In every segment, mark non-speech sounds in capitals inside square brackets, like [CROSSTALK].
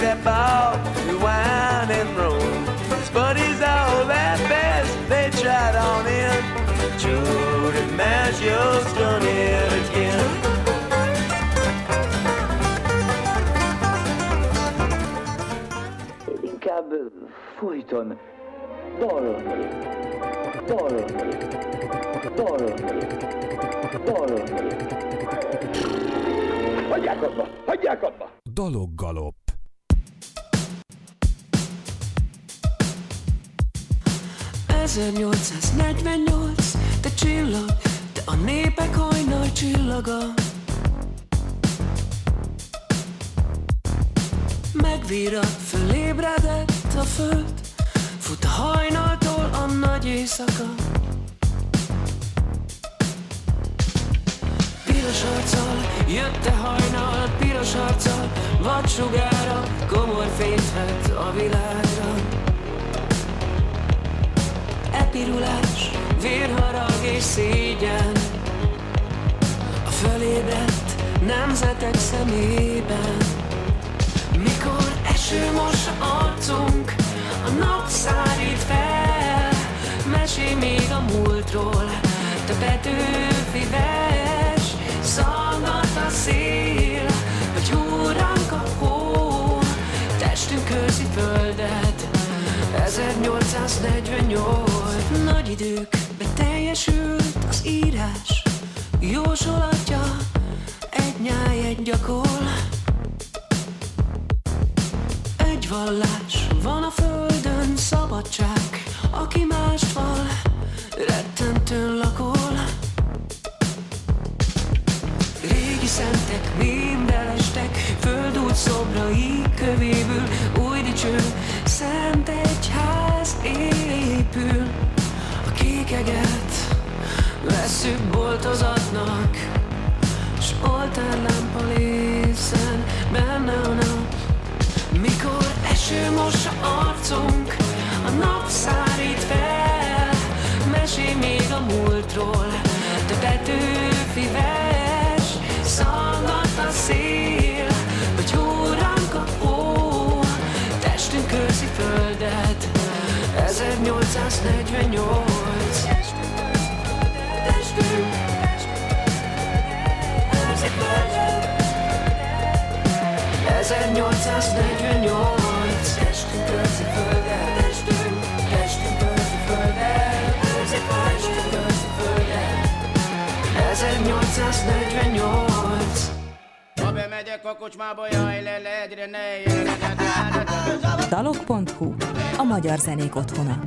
that ball, we wine and roll. His buddies all that best, they tried on in. Judy Maggio's done it again. Inkább folyton dalolni, dalolni, dalolni, dalolni. Hagyják abba, hagyják abba! Daloggalop. ...1848, te csillag, te a népek hajnal csillaga. Megvirrat, fölébredett a föld, fut a hajnaltól a nagy éjszaka. Piros arccal, jött a hajnal, piros arccal, vad sugára, komor fényt a világra. Epirulás, vérharag és szégyen, a fölébredt nemzetek szemében. Mikor eső mos arcunk, a nap szárít fel, mesélj még a múltról, te Petőfi vers, szaggat a szél, hogy húránk a hó, testünk közi földet, 1848 nagy időkbe teljesült az írás, jósolatja, egy nyáj, egy gyakol, egy vallás van a földön, szabadság, aki mást val, rettentőn lakol. Régi szentek mind elestek, földút szobrai kövéből, új dicső, épül. A kékeget veszük boltozatnak, s oltárlámpa lészen benne a nap. Mikor eső mos a arcunk, a nap szárít fel, mesélj még a múltról, te Petőfi vers, szaggat a szél, hogy húránk a hó, testünk közi földet, 1848. Testünk, közi földet, 1848 Testünk közi földet Testünk, testünk közi földet Testünk közi földet 1848 Ha bemegyek a kocsmába, jaj, le, le, egyre ne, le, a magyar zenék otthona.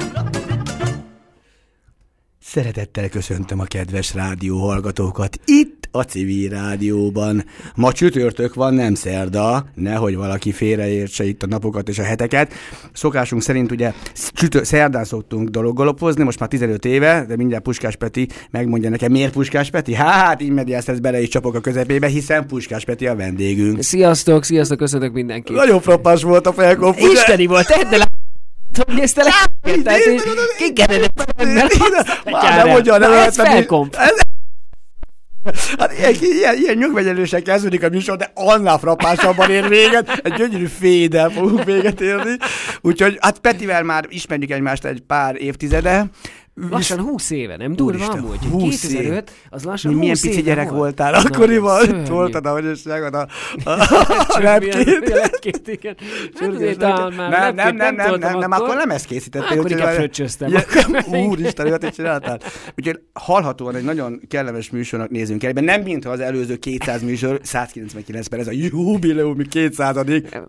Szeretettel köszöntöm a kedves rádió hallgatókat itt a civil rádióban. Ma csütörtök van, nem szerda, nehogy valaki félreértse itt a napokat és a heteket. Szokásunk szerint ugye csütör, szerdán szoktunk dologgalopozni, most már 15 éve, de mindjárt Puskás Peti megmondja nekem, miért Puskás Peti? Hát, így mediász ez bele is csapok a közepébe, hiszen Puskás Peti a vendégünk. Sziasztok, sziasztok, köszönök mindenkit. Nagyon frappás volt a felkop. Isteni volt, tedd el hogy ezt látod, tehát hogy kikeredett szemmel. Már nem mondja, nem lehet felkomp. Hát ilyen, ilyen, ilyen nyugvegyelősen kezdődik a műsor, de annál frappásabban ér véget. Egy gyönyörű fédel fogunk véget érni. Úgyhogy hát Petivel már ismerjük egymást egy pár évtizede. Lassan 20 éve, nem durva amúgy? 20 év. 2005, az lassan Mi 20 milyen pici gyerek volt. voltál akkoriban, toltad a vagyosságot a, a, a repkét. milyen igen. Hát Nem, nem, nem, nem, nem, nem, akkor nem ezt készítettél. Akkor inkább fröccsöztem. Úristen, is csináltál. Úgyhogy hallhatóan egy nagyon kellemes műsornak nézünk el. Nem, mintha az előző 200 műsor, 199 per ez a jubileumi 200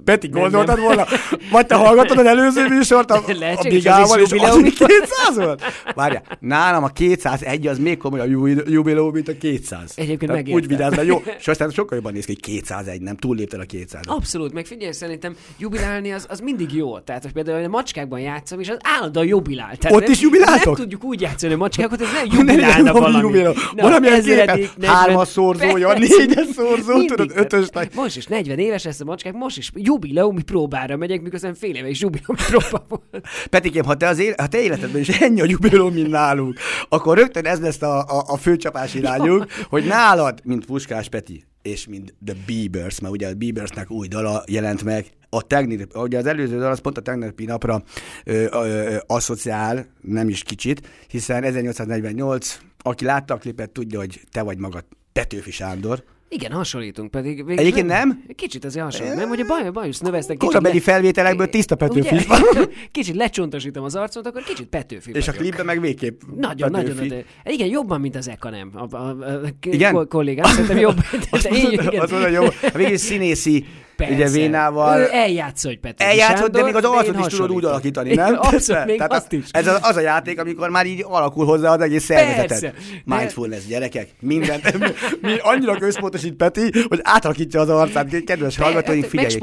Peti, gondoltad volna? Vagy te hallgatod az előző műsort a, a Bigával, és az jubileumi. is 200 volt? Várjál, nálam a 201 az még komolyabb jubi- jubileum, mint a 200. Egyébként Tehát megértem. Úgy vigyázz, de jó. [LAUGHS] És aztán sokkal jobban néz ki, hogy 201, nem? Túllépted a 200 Abszolút, meg figyelj, szerintem jubilálni az, az mindig jó. Tehát, hogy például a macskákban játszom, és az állandóan jubilál. Tehát Ott is jubiláltok? Nem tudjuk úgy játszani a macskákat, hogy [LAUGHS] nem jubilálna valami valami. Na, ezredik, gépen 40 hármas szorzója, négyes szorzó, tudod, ötös. Most is 40 éves lesz a macskák, most is jubileumi próbára megyek, miközben fél éve is jubileumi próba volt. Petikém, ha te, az éle, ha te életedben is ennyi a jubileum, mint nálunk, akkor rögtön ez lesz a, a, a főcsapás irányunk, hogy nálad, mint Puskás Peti, és mint The Biebers, mert ugye a Biebersnek új dala jelent meg, a tegnapi, ugye az előző dal az pont a tegnapi napra ö, ö, ö, asszociál, nem is kicsit, hiszen 1848, aki látta a klipet, tudja, hogy te vagy magad Petőfi Sándor. Igen, hasonlítunk pedig. végül Egyébként nem? Kicsit azért hasonlít, nem? Hogy a baj, bajusz növeztek. Korabeli felvételekből tiszta Petőfi van. [LAUGHS] Kicsit lecsontosítom az arcot, akkor kicsit Petőfi És a vagyok. klipben meg végképp Nagyon, nagyon, Petőfi. nagyon. Igen, jobban, mint az Eka nem. A, a, a, a Igen? ko- kollégám, szerintem jobb. [LAUGHS] [LAUGHS] De így, mondod, igen. azt mondod, jó. A végén színészi, Persze. ugye Vénával. Ő eljátsza, hogy Petőfi Eljátszott, de Sándor, még az arcot is tudod úgy alakítani, nem? Abszolút, még Tehát azt is. Ez az, az a játék, amikor már így alakul hozzá az egész szervezetet. De- Mindfulness, gyerekek. Minden. [LAUGHS] Mi annyira központosít Peti, hogy átalakítja az arcát. Kedves hallgatóink, Hát, figyeljék.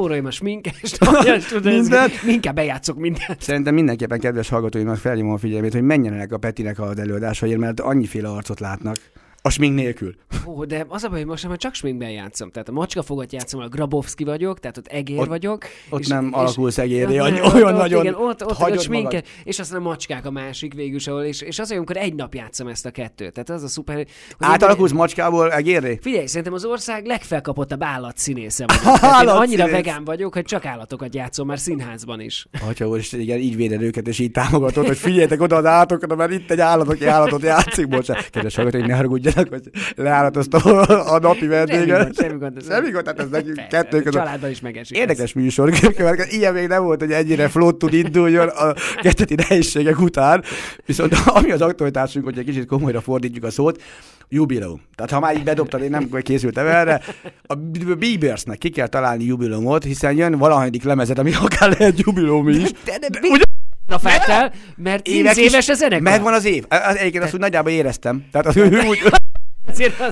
Tudod, ez- Mindent. inkább bejátszok mindent. Szerintem mindenképpen kedves hallgatóinak felhívom a figyelmét, hogy menjenek a Petinek az előadásaért, mert annyiféle arcot látnak. A smink nélkül. Ó, de az a baj, hogy most már csak sminkben játszom. Tehát a macska fogat játszom, a Grabowski vagyok, tehát ott egér Ott- vagyok. ott nem alakulsz annyi- nem, olyan ott, nagyon Igen, ott, ott, ott sminke, magad. és aztán a macskák a másik végül ahol, és, és az, amikor egy nap játszom ezt a kettőt. Tehát az a szuper, hogy én- Átalakulsz macskából egérré? Figyelj, szerintem az ország legfelkapottabb állatszínésze [LAUGHS] vagyok. Tehát én annyira vegán vagyok, hogy csak állatokat játszom már színházban is. Atya úr, és igen, így véded őket, és így támogatod, hogy figyeljetek oda az állatokra, mert itt egy állat, aki állatot játszik. Bocsánat, kedves hallgatók, ne haragudjanak, hogy leállatoztam a, a napi Semmi vendéget. gond, semmi gond. Semmi gond, tehát ez nekünk kettő között. Családban is megesik. Érdekes műsor következik. Ilyen még nem volt, hogy ennyire tud induljon a kezdeti nehézségek után. Viszont ami az aktualitásunk, hogy egy kicsit komolyra fordítjuk a szót, jubileum. Tehát ha már így bedobtad, én nem készültem erre, a Biebersnek ki kell találni jubileumot, hiszen jön valahanyadik lemezed, ami akár lehet jubileum is. De, de, De ugye- a feltel? Mert tíz is- éves a zenekar. Megvan az év. Az- Egyébként azt úgy nagyjából éreztem. Tehát az úgy,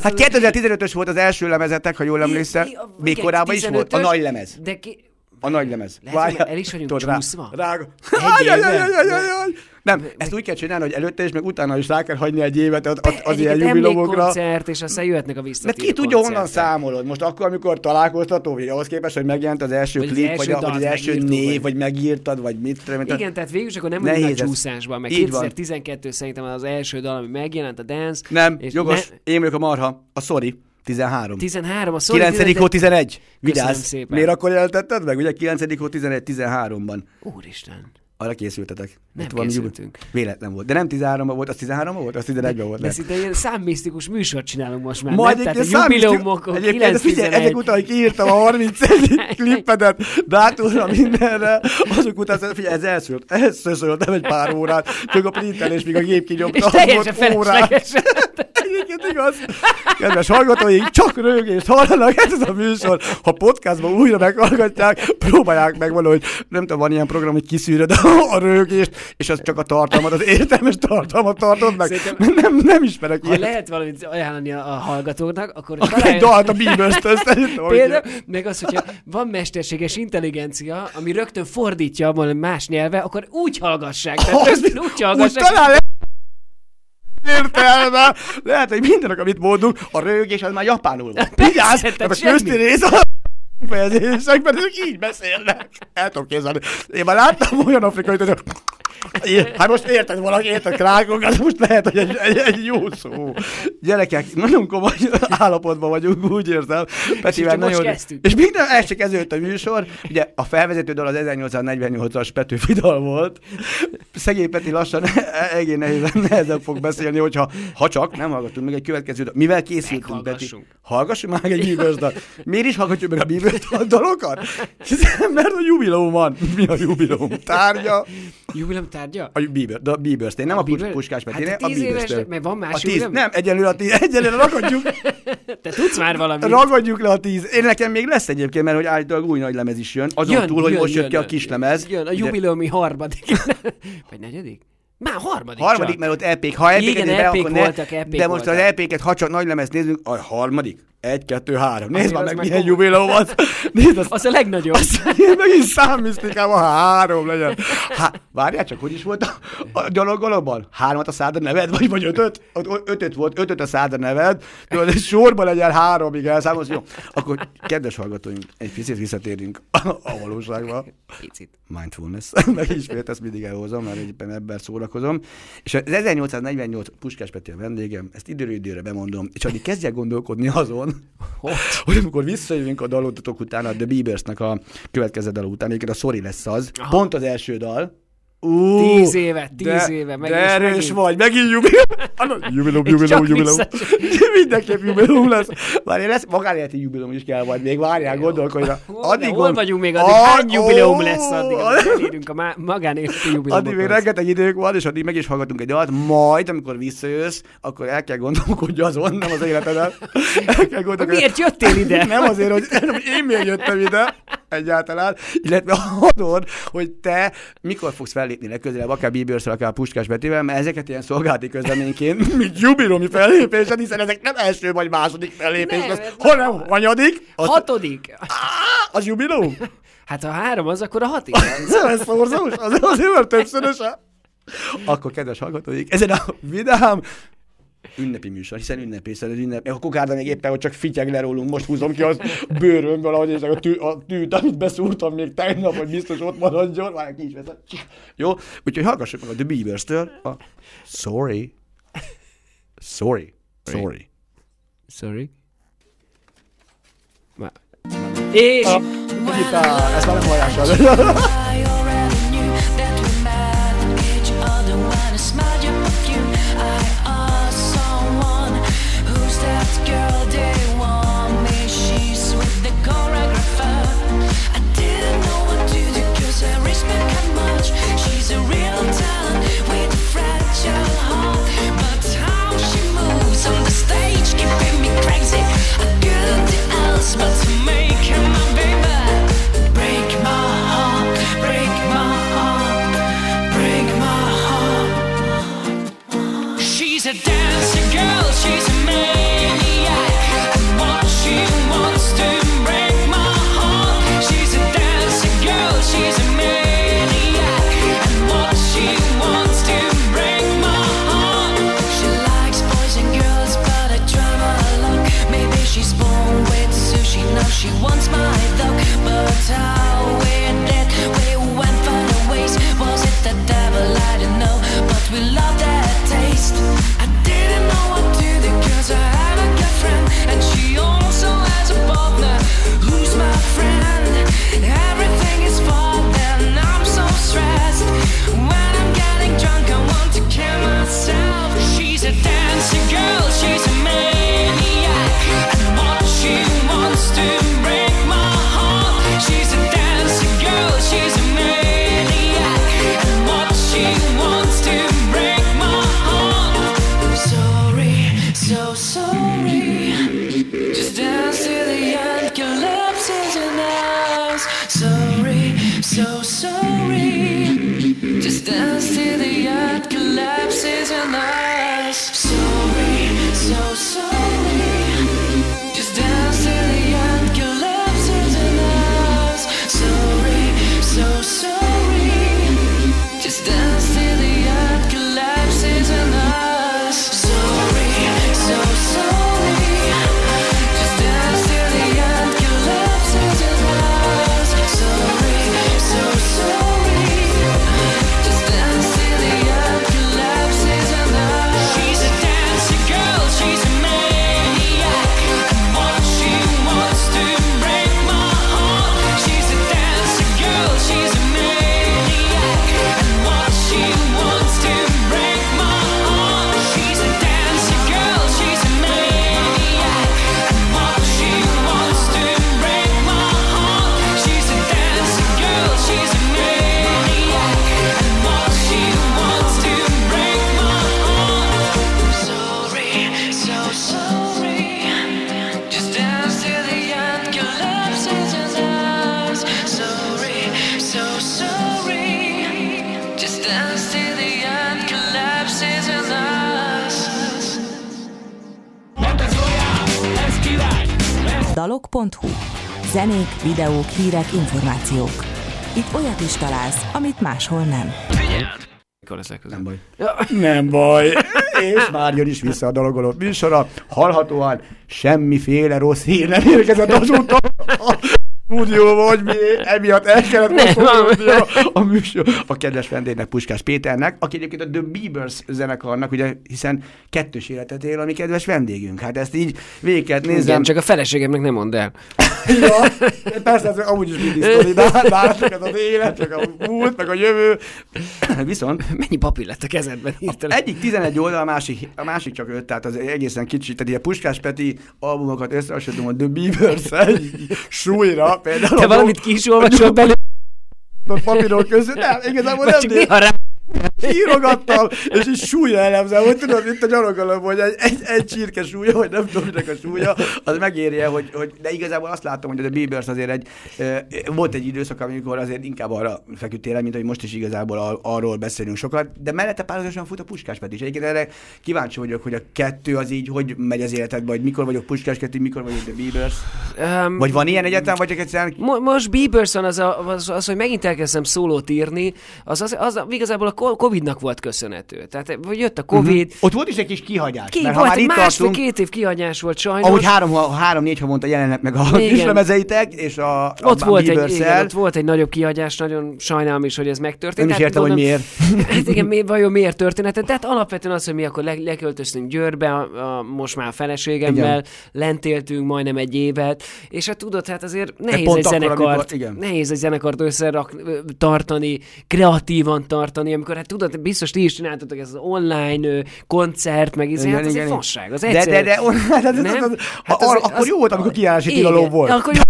hát 2015-ös volt az első lemezetek, ha jól i- Még korábban is volt. A 15-ös, nagy lemez. De ki... A nagy lemez. Lehet, el is vagyunk Tudod, rá- csúszva? Egy ajaj, ajaj, ajaj. Nem, ezt úgy kell csinálni, hogy előtte is, meg utána is rá kell hagyni egy évet az, az, az ilyen Egyébként jubileumokra. emlékkoncert, és aztán jöhetnek a Mert visszatérő ki tudja, honnan számolod? Most akkor, amikor találkoztató, vagy ahhoz képest, hogy megjelent az első Vagy klip, vagy, vagy az első név, vagy- megírtad, vagy mit tudom. Igen, tehát végül is akkor nem vagyunk a csúszásban, meg Így van. 2012 szerintem az első dal, ami megjelent, a Dance. Nem, és jogos, én vagyok a marha, a sorry, 13. 13, a Sorry 9. hó 11. Vigyázz. szépen. Miért akkor jelentetted meg? Ugye 9. hó 11, 13-ban. Úristen. Arra készültetek. Nem valami készültünk. jubile- Véletlen volt. De nem 13-ban volt, az 13-ban volt, az 11-ben volt. De szinte ilyen számmisztikus műsort csinálunk most már. Majd nem? Tehát a jubileumokon Egyébként ezt figyelj, 9 ezek után, hogy a 31 klippedet, dátumra, mindenre, azok után, figyelj, ez elszült, ez szöszöltem egy pár órát, csak a printelés, még a gép És kinyomta, teljesen volt órát. felesleges. [LAUGHS] Egyébként igaz. Kedves hallgatóink, csak rögést hallanak, ez az a műsor. Ha podcastban újra meghallgatják, próbálják meg valahogy, nem tudom, van ilyen program, hogy kiszűröd a, rögést, és az csak a tartalmat, az értelmes tartalmat tartod meg. Szerintem- Nem, nem ismerek Ha ilyet. lehet valamit ajánlani a, a hallgatóknak, akkor Akkor egy találj- dalt a Bieberstől szerintem. [LAUGHS] Például, meg az, hogyha van mesterséges intelligencia, ami rögtön fordítja valami más nyelve, akkor úgy hallgassák. Tehát rögtön úgy Úgy hallgassák. talán le... értelme. Lehet, hogy mindenek, amit mondunk, a rögés az már japánul van. Vigyázz, mert a közti rész a fejezésekben, ezek így beszélnek. El tudom képzelni. Én már láttam olyan afrikai, hogy Hát most érted valaki, érted krákok, az most lehet, hogy egy, egy, egy jó szó. Gyerekek, nagyon komoly állapotban vagyunk, úgy érzem. Petivel most nagyon... kezdtük. És minden, ez csak ezért a műsor. Ugye a felvezető dal az 1848-as Petőfi dal volt. Szegény Peti lassan egész nehézen, nehezen fog beszélni, hogyha ha csak nem hallgatunk meg egy következő dal. Mivel készültünk, Peti? Hallgassunk már egy Bieber dal. Miért is hallgatjuk meg a Bieber dalokat? Mert a jubileum van. Mi a jubileum? Tárgya? Jubileum tárgya? A Bieber, de a Bieber én nem a, Bieber? Puskás Peti, Hát a a Bieber mert van más a tíz, jubileum? Nem, egyelőre a tíz, egyelőre ragadjuk, [LAUGHS] Te tudsz már valamit? ragadjuk le a tíz. Én nekem még lesz egyébként, mert hogy állítólag új nagy lemez is jön. Azon túl, hogy most jött ki a kis lemez. Jön, a jubileumi harmadik. [LAUGHS] Vagy negyedik? Már harmadik Harmadik, csak. mert ott EP-k. Ha EP-ket Igen, akkor ne, voltak, EP-k De most voltak. az EP-ket, ha csak nagy lemez nézzünk, a harmadik. Egy, kettő, három. Nézd már meg, meg milyen jubileum az. Nézd azt. Az a legnagyobb. Én megint számmisztikában három legyen. Há, várjál csak, hogy is volt a, a gyalogolóban? Hármat a száda neved, vagy, vagy ötöt? Ötöt volt, ötöt a száda neved. Tudod, és sorban legyen háromig elszámolsz. Jó, akkor kedves hallgatóink, egy picit visszatérünk a, a valóságba. Picit. Mindfulness. [LAUGHS] Meg ismét ezt mindig elhozom, mert éppen ebben szórakozom. És az 1848 Puskás Peti a vendégem, ezt időről időre bemondom, és addig kezdjek gondolkodni azon, Hogy? [LAUGHS] amikor visszajövünk a dalotok után, a The Biebersnek a következő dal után, egyébként a Sorry lesz az, Aha. pont az első dal. Ú, Tíz éve, tíz de, éve, meg de erős megint. vagy, megint [LAUGHS] jubiló, csak jubiló. vissza- [LAUGHS] Mindenképp jubiló lesz. Várj, lesz magánéleti jubilóm is kell majd még, várjál, gondolkodj. rá. Hol, vagyunk még addig? Hány jubileum ó, lesz addig? addig- Addig elérünk a magánéleti jubileumokhoz. Addig még rengeteg idők van, és addig meg is hallgatunk egy dalt, majd, amikor visszajössz, akkor el kell gondolkodni azon, nem az életedet. El kell gondolkodni. Miért jöttél ide? Nem azért, hogy én miért jöttem ide egyáltalán, illetve adod, hogy te mikor fogsz fellépni legközelebb, akár Bieberszel, akár Puskás Betivel, mert ezeket ilyen szolgálati közleményként, mint jubilomi fellépésed, hiszen ezek nem első vagy második fellépés Nem, lesz, hanem hanyadik, az, Hatodik. az jubilóm. Hát ha három az, akkor a hatig. Ez szorzós, az azért mert többszörös. Akkor, kedves hallgatóik, ezen a vidám ünnepi műsor, hiszen ünnepi, hiszen az ünnep, a kokárda még éppen, hogy csak fityeg le rólunk, most húzom ki az bőrömből, ahogy és a, tű, a tűt, amit beszúrtam még tegnap, hogy biztos ott maradjon, már ki is veszem. Jó, úgyhogy hallgassuk meg a The Beavers-től a Sorry. Sorry. Sorry. Sorry. Ma- És... A gitár, ezt már nem hallással. dalok.hu. Zenék, videók, hírek, információk. Itt olyat is találsz, amit máshol nem. Mikor leszek Nem baj. Ja. Nem baj. És már jön is vissza a dalogolót műsora. Hallhatóan semmiféle rossz hír nem érkezett azóta. Stúdióba, hogy mi emiatt el kellett a, a műsor. A kedves vendégnek, Puskás Péternek, aki egyébként a The Biebers zenekarnak, ugye, hiszen kettős életet él a mi kedves vendégünk. Hát ezt így végig kellett nézem. Igen, csak a feleségemnek nem mondd el. Ja, persze, ez amúgy is mindig sztori, de hát ez az élet, meg a múlt, meg a jövő. Viszont Mennyi papír lett a kezedben hirtelen? egyik 11 oldal, a másik, a másik csak 5, tehát az egészen kicsi. Tehát ilyen Puskás Peti albumokat összehasonlítom a The Beavers egy súlyra. Például Te valamit ki is olvasol [LAUGHS] belőle, a papírok között. Nem, igazából nem, csak néha rá... írogattam, és így súlyra elemzem, hogy tudod, mint a gyalogolom, hogy egy, egy, egy csirke súlya, vagy nem tudom, minek a súlya, az megérje, hogy, hogy, de igazából azt látom, hogy a Beavers azért egy, volt egy időszak, amikor azért inkább arra feküdtél el, mint hogy most is igazából ar- arról beszélünk sokat, de mellette párhuzamosan fut a Puskás Peti, és egyébként erre kíváncsi vagyok, hogy a kettő az így, hogy megy az életedbe, hogy mikor vagyok Puskás Peti, mikor vagyok The Beavers, Um, vagy van ilyen egyáltalán, vagy csak egyszerűen Mo- most Bieberson az, a, az, az, hogy megint elkezdtem szólót írni, az, az, az igazából a Covid-nak volt köszönhető. Tehát jött a Covid, uh-huh. ott volt is egy kis kihagyás, ki, mert ha volt már egy itt tartunk, másfél-két év kihagyás volt sajnos. Ahogy három, három-négy havonta jelennek meg a kislemezeitek, és a, a ott volt, egy, igen, ott volt egy nagyobb kihagyás, nagyon sajnálom is, hogy ez megtörtént. Nem is értem, hogy miért. Hát igen, mi, vajon miért történet? Tehát alapvetően az, hogy mi akkor le, leköltöztünk Győrbe, a, a, most már a feleségemmel, Igen. lent éltünk majdnem egy évet, és hát tudod, hát azért nehéz pont egy zenekart, amikor- igen. nehéz egy zenekart összerak, tartani, kreatívan tartani, amikor hát tudod, biztos ti is csináltatok ez az online koncert, meg ez, hát az egy fasság, az de, egyszer. de, de, hát, az, az, Nem? az, Hát az, az- akkor az- jó volt, amikor kiállási Igen, tilalom volt. Akkor jó.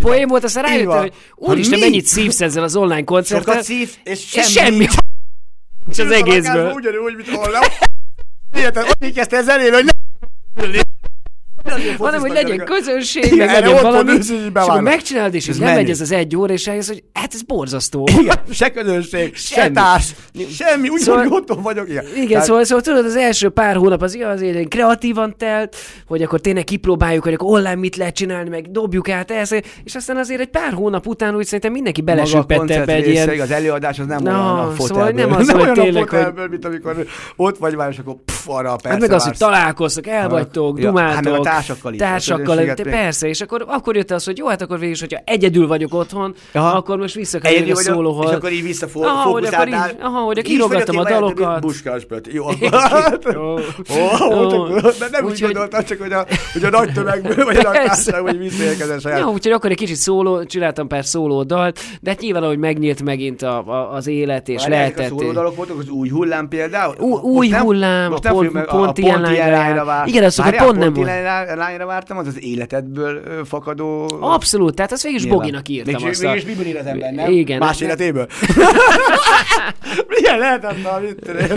Poén volt, aztán rájöttem, hogy Ha úristen, mennyit szívsz ezzel az online koncerttel. Sokat szív, és és semmi. semmi. nincs az egészből. Ugyanúgy, mint hol Érted, úgy kezdte zenélni, hogy ne... hanem hogy legyen közönség, Igen, legyen ott van valami, hogy így és akkor megcsinálod, és Ez lemegy ez az egy óra, és rájössz, hogy hát ez borzasztó. Igen, se közönség, se társ, semmi, úgy Szóval- szóval, otthon vagyok. Igen, Igen, Tehát- szóval, szóval tudod, az első pár hónap az igaz, azért kreatívan telt, hogy akkor tényleg kipróbáljuk, hogy akkor online mit lehet csinálni, meg dobjuk át ezt, és aztán azért egy pár hónap után úgy szerintem mindenki maga a belesüppett ebbe egy ilyen... az előadás az nem Na, olyan a szóval fotelből. [LAUGHS] nem az, hogy olyan tényleg, a fotelből, mint amikor ott vagy már, és akkor pff, arra persze Hát meg az, hogy találkoztok, elvagytok, Ja, hát a dumáltok, társakkal is, társakkal, te persze, és akkor, akkor jött az, hogy jó, hát akkor végül is, hogyha egyedül vagyok otthon, Aha. akkor most vissza kell a szólóhoz. és akkor így visszafo- Aha, aha, hogy Így írogattam a dalokat. Buskás Peti. Jó. [LAUGHS] Nem úgy gondoltam, csak hogy a, hogy a nagy tömegből, vagy a nagy társaság, hogy visszaérkezett saját. Ja, úgyhogy akkor egy kicsit szóló, csináltam pár szóló dalt, de hát nyilván, ahogy megnyílt megint a, a, az élet, és ezek lehetett... A szólódalok voltak, az új hullám például? Új, Most új nem- hullám, most nem pont, pont, pont ilyen lányra. Igen, az Várjál, pont nem volt. Ilyen lányra vártam, az az életedből fakadó... Abszolút, tehát azt végig is. Boginak írtam Mégis- azt a... Mégis miből ír az ember, nem? Igen. Más életéből. [LAUGHS] Milyen lehetett a,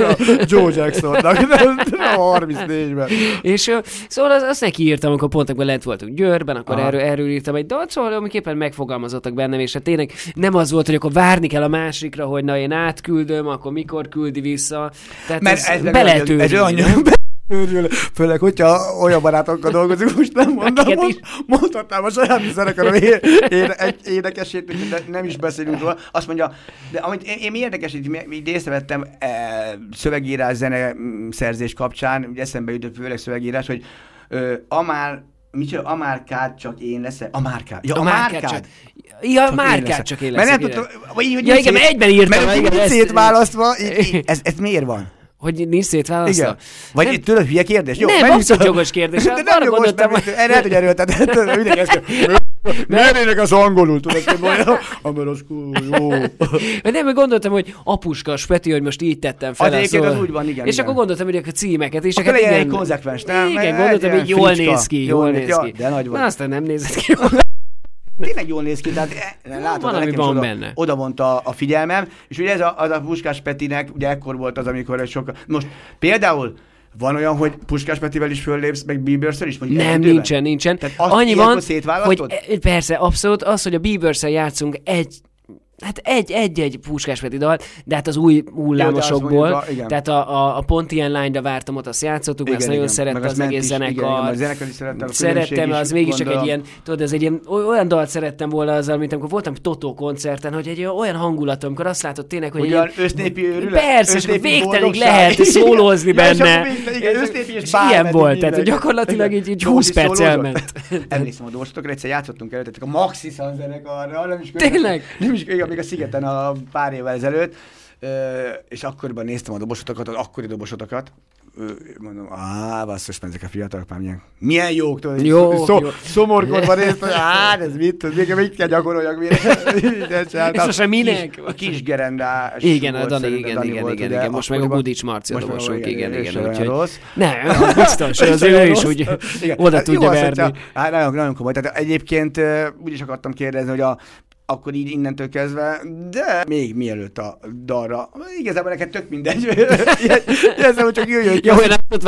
a Joe Jacksonnak, a 34-ben. És szóval az, azt neki írtam, amikor pont akkor lent voltunk Győrben, akkor Aha. erről, erről írtam egy dalt, szóval amiképpen megfogalmazottak bennem, és hát tényleg nem az volt, hogy akkor várni kell a másikra, hogy na én átküldöm, akkor mikor küldi vissza. Tehát Mert ez, ez, be lehet ez, ez olyan? Őrül, főleg, hogyha olyan barátokkal dolgozik, most nem mondom, mond, mondhatnám a saját zenekarom é- é- egy énekesét, de nem is beszélünk róla. Azt mondja, de amit én, én mi érdekes, így, észrevettem e, szövegírás, zene szerzés kapcsán, ugye eszembe jutott főleg szövegírás, hogy ö, Amár, micsoda, Amárkád csak én leszek. Amárkád. Ja, A Amárkád. márkát csak... Ja, a márkát csak én Mert leszek. nem igen. tudtam, vagy így, hogy Ja, igen, szét- egyben írtam, Mert igen, szétválasztva, ez, ez miért van? Hogy nincs szétválasztva? Igen. Vagy Nem- nem. tudod, hülye kérdés? Jó, Nem, abszolút jogos kérdés. De nem jogos, gondoltam, mert hogy- lehet, hogy erőltetett. [LAUGHS] Mindenki ezt Miért ének az angolul, tudod, hogy az kú, jó. Nem, mert gondoltam, hogy apuska, Speti, hogy most így tettem fel. Az egyébként az úgy van, igen, És igen. akkor gondoltam, hogy a címeket is. Akkor hát legyen igen. konzekvens, nem? Igen, gondoltam, hogy jól néz ki, Jól néz- ki. de nagy vagy. Na, aztán nem nézett ki jól. [LAUGHS] Tényleg jól néz ki, tehát eh, látod, valami van oda, benne. oda vonta a figyelmem, és ugye ez a, az a Puskás Petinek, ugye ekkor volt az, amikor egy sokkal... Most például van olyan, hogy Puskás Petivel is föllépsz, meg Bieberszel is? Mondjuk Nem, nincsen, nincsen. Tehát azt Annyi van, hogy e- persze, abszolút az, hogy a bieber játszunk egy Hát egy, egy-egy Puskás Peti dal, de hát az új hullámosokból, mondjuk a- igen. tehát a, a, a pont ilyen lányra vártam, ott azt játszottuk, mert azt nagyon szerette az ment egész is, igen, igen, zenekar. meg a zenekar is szerettem, a Szerettem, az is, mégis csak egy ilyen, tudod, ez egy ilyen, oly- olyan dalt szerettem volna azzal, mint amikor voltam Totó koncerten, hogy egy olyan hangulat, amikor azt látod tényleg, hogy egy Ugyan ilyen, össznépi őrület? Persze, és végtelig lehet [LAUGHS] szólózni benne. igen, És- ilyen volt, tehát gyakorlatilag Igen. így- így Dózsi 20 perc elment. Emlékszem a egyszer játszottunk előttetek a Maxi zenekarra, nem is [LAUGHS] Tényleg? Nem is, igen, még a Szigeten a pár évvel ezelőtt, és akkoriban néztem a dobosotokat, az akkori dobosotokat, mondom, á, basszus, ezek a fiatalok már milyen, milyen jók, tudod, Jó, szó, jó. szomorkodva [LAUGHS] néztem, hogy hát ez mit, tud, még mit kell gyakoroljak, mire. [LAUGHS] És sosem minek? Kis, a kis gerendás. Igen, a volt Dani, igen, Dani igen, volt, igen, igen. Most meg a Gudics Marci a dobosunk, igen, igen, úgyhogy... rossz. [LAUGHS] Nem, az biztos, olyan ő is úgy oda Hát tudja az, verni. Hát nagyon, nagyon komoly. Tehát egyébként úgy is akartam kérdezni, hogy a, akkor így innentől kezdve, de még mielőtt a dalra, igazából neked tök mindegy. [LAUGHS] Ilyen szemben csak jöjjön. Jó, én nem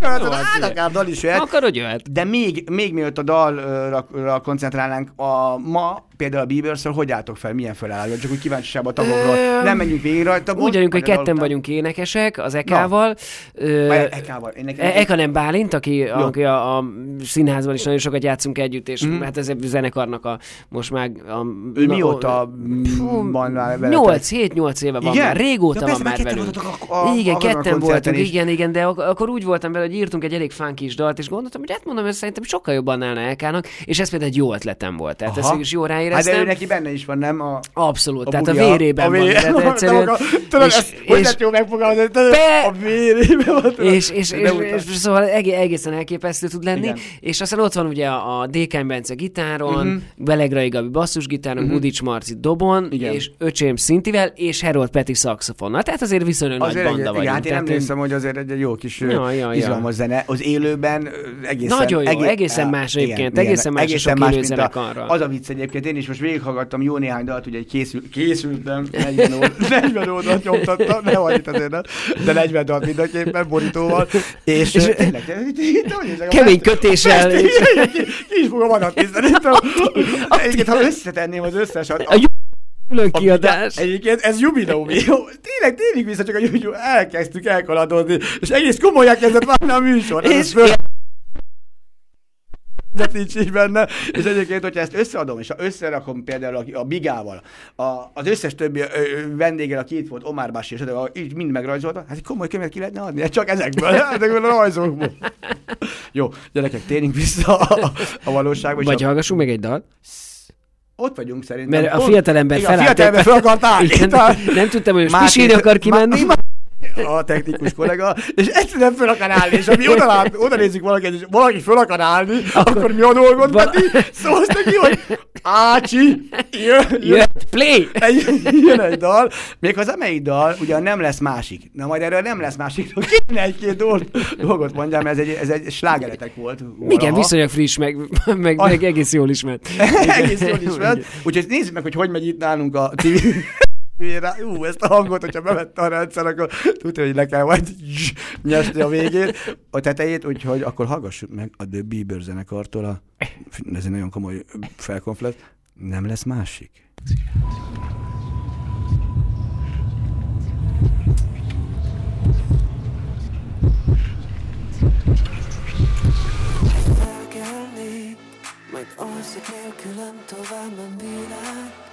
Hát, Jó, hát, akár dal is jöhet. akkor hogy jöhet? De még, még mielőtt a dalra koncentrálnánk, a, ma például a Bieberszől hogy álltok fel, milyen felállás? Csak úgy kíváncsiság a tagokról. Nem menjünk végig rajta. Úgy vagyunk, hogy a ketten után. vagyunk énekesek, az Ekával. Ö, Ekával. E- Eka nem Bálint, aki, aki a, a színházban is nagyon sokat játszunk együtt, és Mhm. hát ez egy zenekarnak a most már... A, Ő na, mióta Fú, van már veletek? 8, 7-8 éve van Igen? már, régóta Ja, van már velünk. a- a- igen, a ketten voltunk, igen, igen, de ak- akkor úgy voltam vele, hogy írtunk egy elég funky is dalt, és gondoltam, hogy hát mondom, hogy szerintem sokkal jobban állna Elkának, és ez például egy jó ötletem volt. Tehát Aha. ezt is jól Hát de ő neki benne is van, nem? A, Abszolút, a tehát a bulia, vérében a van. vére- Tehát [LAUGHS] egyszerűen, Tudod, tudod, és- ezt hogy és- lehet jó megfogalmazni? Be- A vérében van. tudod. és, és, De és, utána- és, szóval egé- egészen elképesztő tud lenni, Igen. és aztán ott van ugye a, a Dékány Bence gitáron, Mhm. uh-huh. Belegrai Gabi basszusgitáron, uh-huh. Gudics Marci dobon, Igen. és Öcsém szintivel, és Herold Peti szaxofonnal. Tehát azért viszonylag nagy Azért banda egy, vagyunk. hát én emlékszem, hogy azért egy, jó kis Ja, ja, izgalmas zene. Az élőben egészen... Nagyon jó, egészen más egyébként, egészen más a élő mint. Az a vicc egyébként, én is most végighallgattam jó néhány dalt, ugye egy készül, készültem, 40 óra, 40 óra nyomtattam, ne itt azért, nem, de 40 dalt mindenképpen, borítóval, és, és tényleg, Kemény kötéssel, ki, is fogom adatni szerintem. Egyébként, ha összetenném az összes, a, A jó külön kiadás. Egyébként ez. Jó, tényleg tényleg vissza, csak a jubileum elkezdtük elkaladozni, és egész komolyan kezdett válni a műsor. Ez És- föl... de nincs így benne. És egyébként, hogyha ezt összeadom, és ha összerakom például a, a Bigával, a, az összes többi ö, vendéggel, aki itt volt, Omar Basi, és a- így mind megrajzolta, hát egy komoly könyvet ki lehetne adni, hát csak ezekből, ezekből a rajzokból. Jó, gyerekek, térjünk vissza a, a valóságba. Vagy a, hallgassunk meg egy dalt. ott vagyunk szerintem. Mert a fiatalember Igen, a felállt. fiatalember fel akart állni. Nem tudtam, hogy most Máté- pisírni akar kimenni. Má- a technikus kollega, és egyszerűen föl akar állni, és ami oda, lát, oda nézzük valaki, és valaki föl akar állni, akkor, akkor mi a dolgod, Val- Peti? Szólsz neki, hogy Ácsi, jön, jön, play! egy, jön egy dal, még az amelyik dal, ugye nem lesz másik. Na majd erről nem lesz másik, kéne egy-két dolgot, dolgot mondjam, mert ez egy, ez egy slágeretek volt. Igen, valaha. viszonylag friss, meg, meg, A- meg egész jól ismert. [LAUGHS] Egész jól ismert. Úgyhogy nézzük meg, hogy hogy megy itt nálunk a TV. Rá, ú, ezt a hangot, hogyha bevette a rendszer, akkor tudja, hogy le kell majd nyesni a végén, a tetejét, úgyhogy akkor hallgassuk meg a The Bieber zenekartól a, ez egy nagyon komoly felkonflet, nem lesz másik. Majd alszik nélkülem tovább nem bírál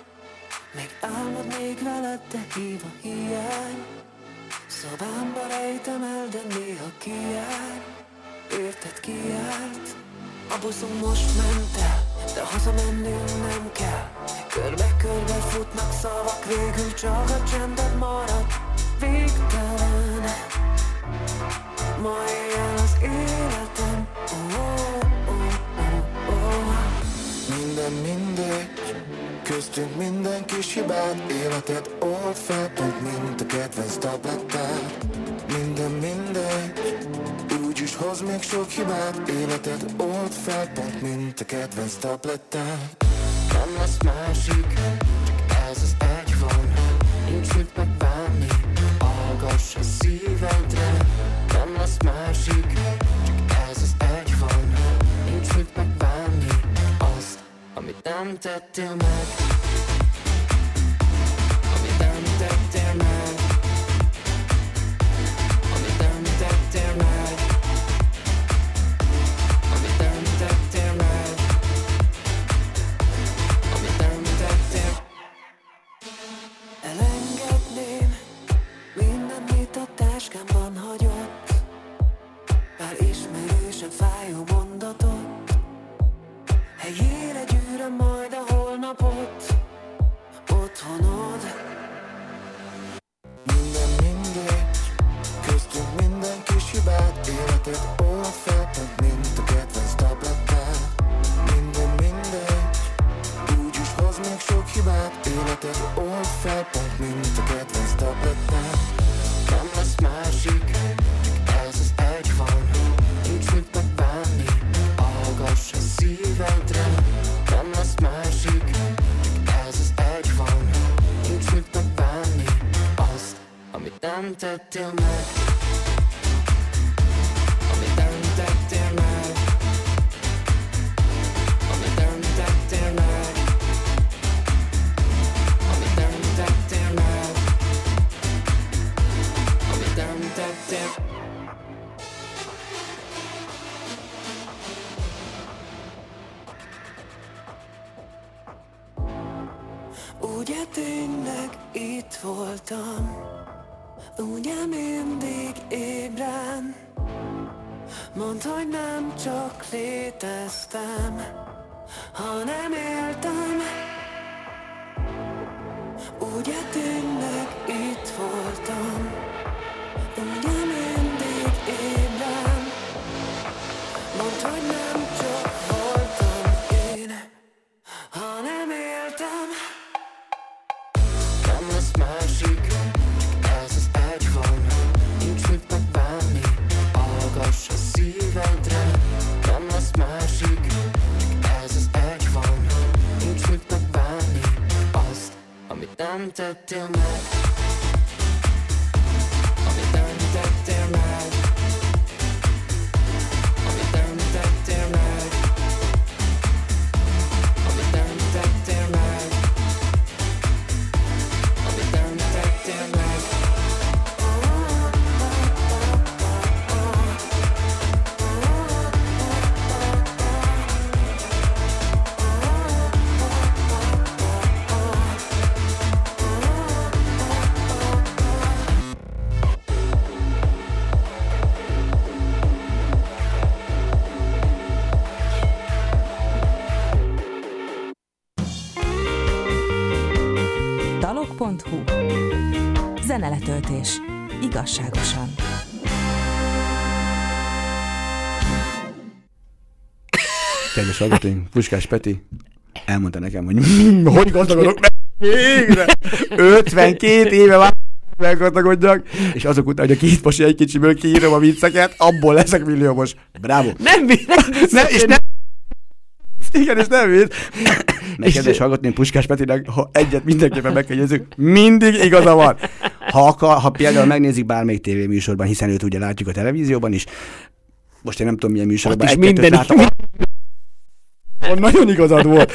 Még álmodnék veled, de hív a hiány. Szobámba rejtem el, de néha kijár Érted kiárt A buszunk most ment el De hazamennünk nem kell. Körbe-körbe futnak szavak Végül csak a csended marad. Végtelen. Ma éjjel az életem. Oh, oh, oh, oh. Minden mindegy, köztünk minden kis hibát Életed old fel, pont mint a kedvenc tablettát. Minden mindegy, úgyis hoz még sok hibát Életed old fel, pont mint a kedvenc tablettát. Nem lesz másik, csak ez az egy van Nincs mit megbánni, hallgass a szívedre. Nem lesz másik, megbánni azt, amit Zeneletöltés. Igazságosan. Kedves hallgatóink, Puskás Peti elmondta nekem, hogy [LAUGHS] hogy gazdagodok meg végre. 52 éve már meggazdagodjak, és azok után, hogy a két pasi egy kicsiből kiírom a vicceket, abból leszek milliómos. Bravo. Nem, nem, Ne, és nem igen, és nem vicc. Meg kedves hallgatni, Puskás Petinek, ha egyet mindenképpen megkegyezzük, mindig igaza van. Ha, akar, ha például megnézik bármelyik tévéműsorban, hiszen őt ugye látjuk a televízióban is, most én nem tudom milyen műsorban, egy-kettőt minden- láttam, ott nagyon igazad volt.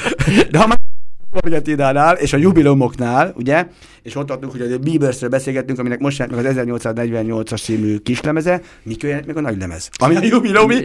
De ha már Argentinánál és a jubileumoknál, ugye, és ott adtuk, hogy a Biebersről beszélgettünk, aminek most jelent meg az 1848-as című kislemeze, mikor jelent meg a nagy lemez? Ami a jubileumi?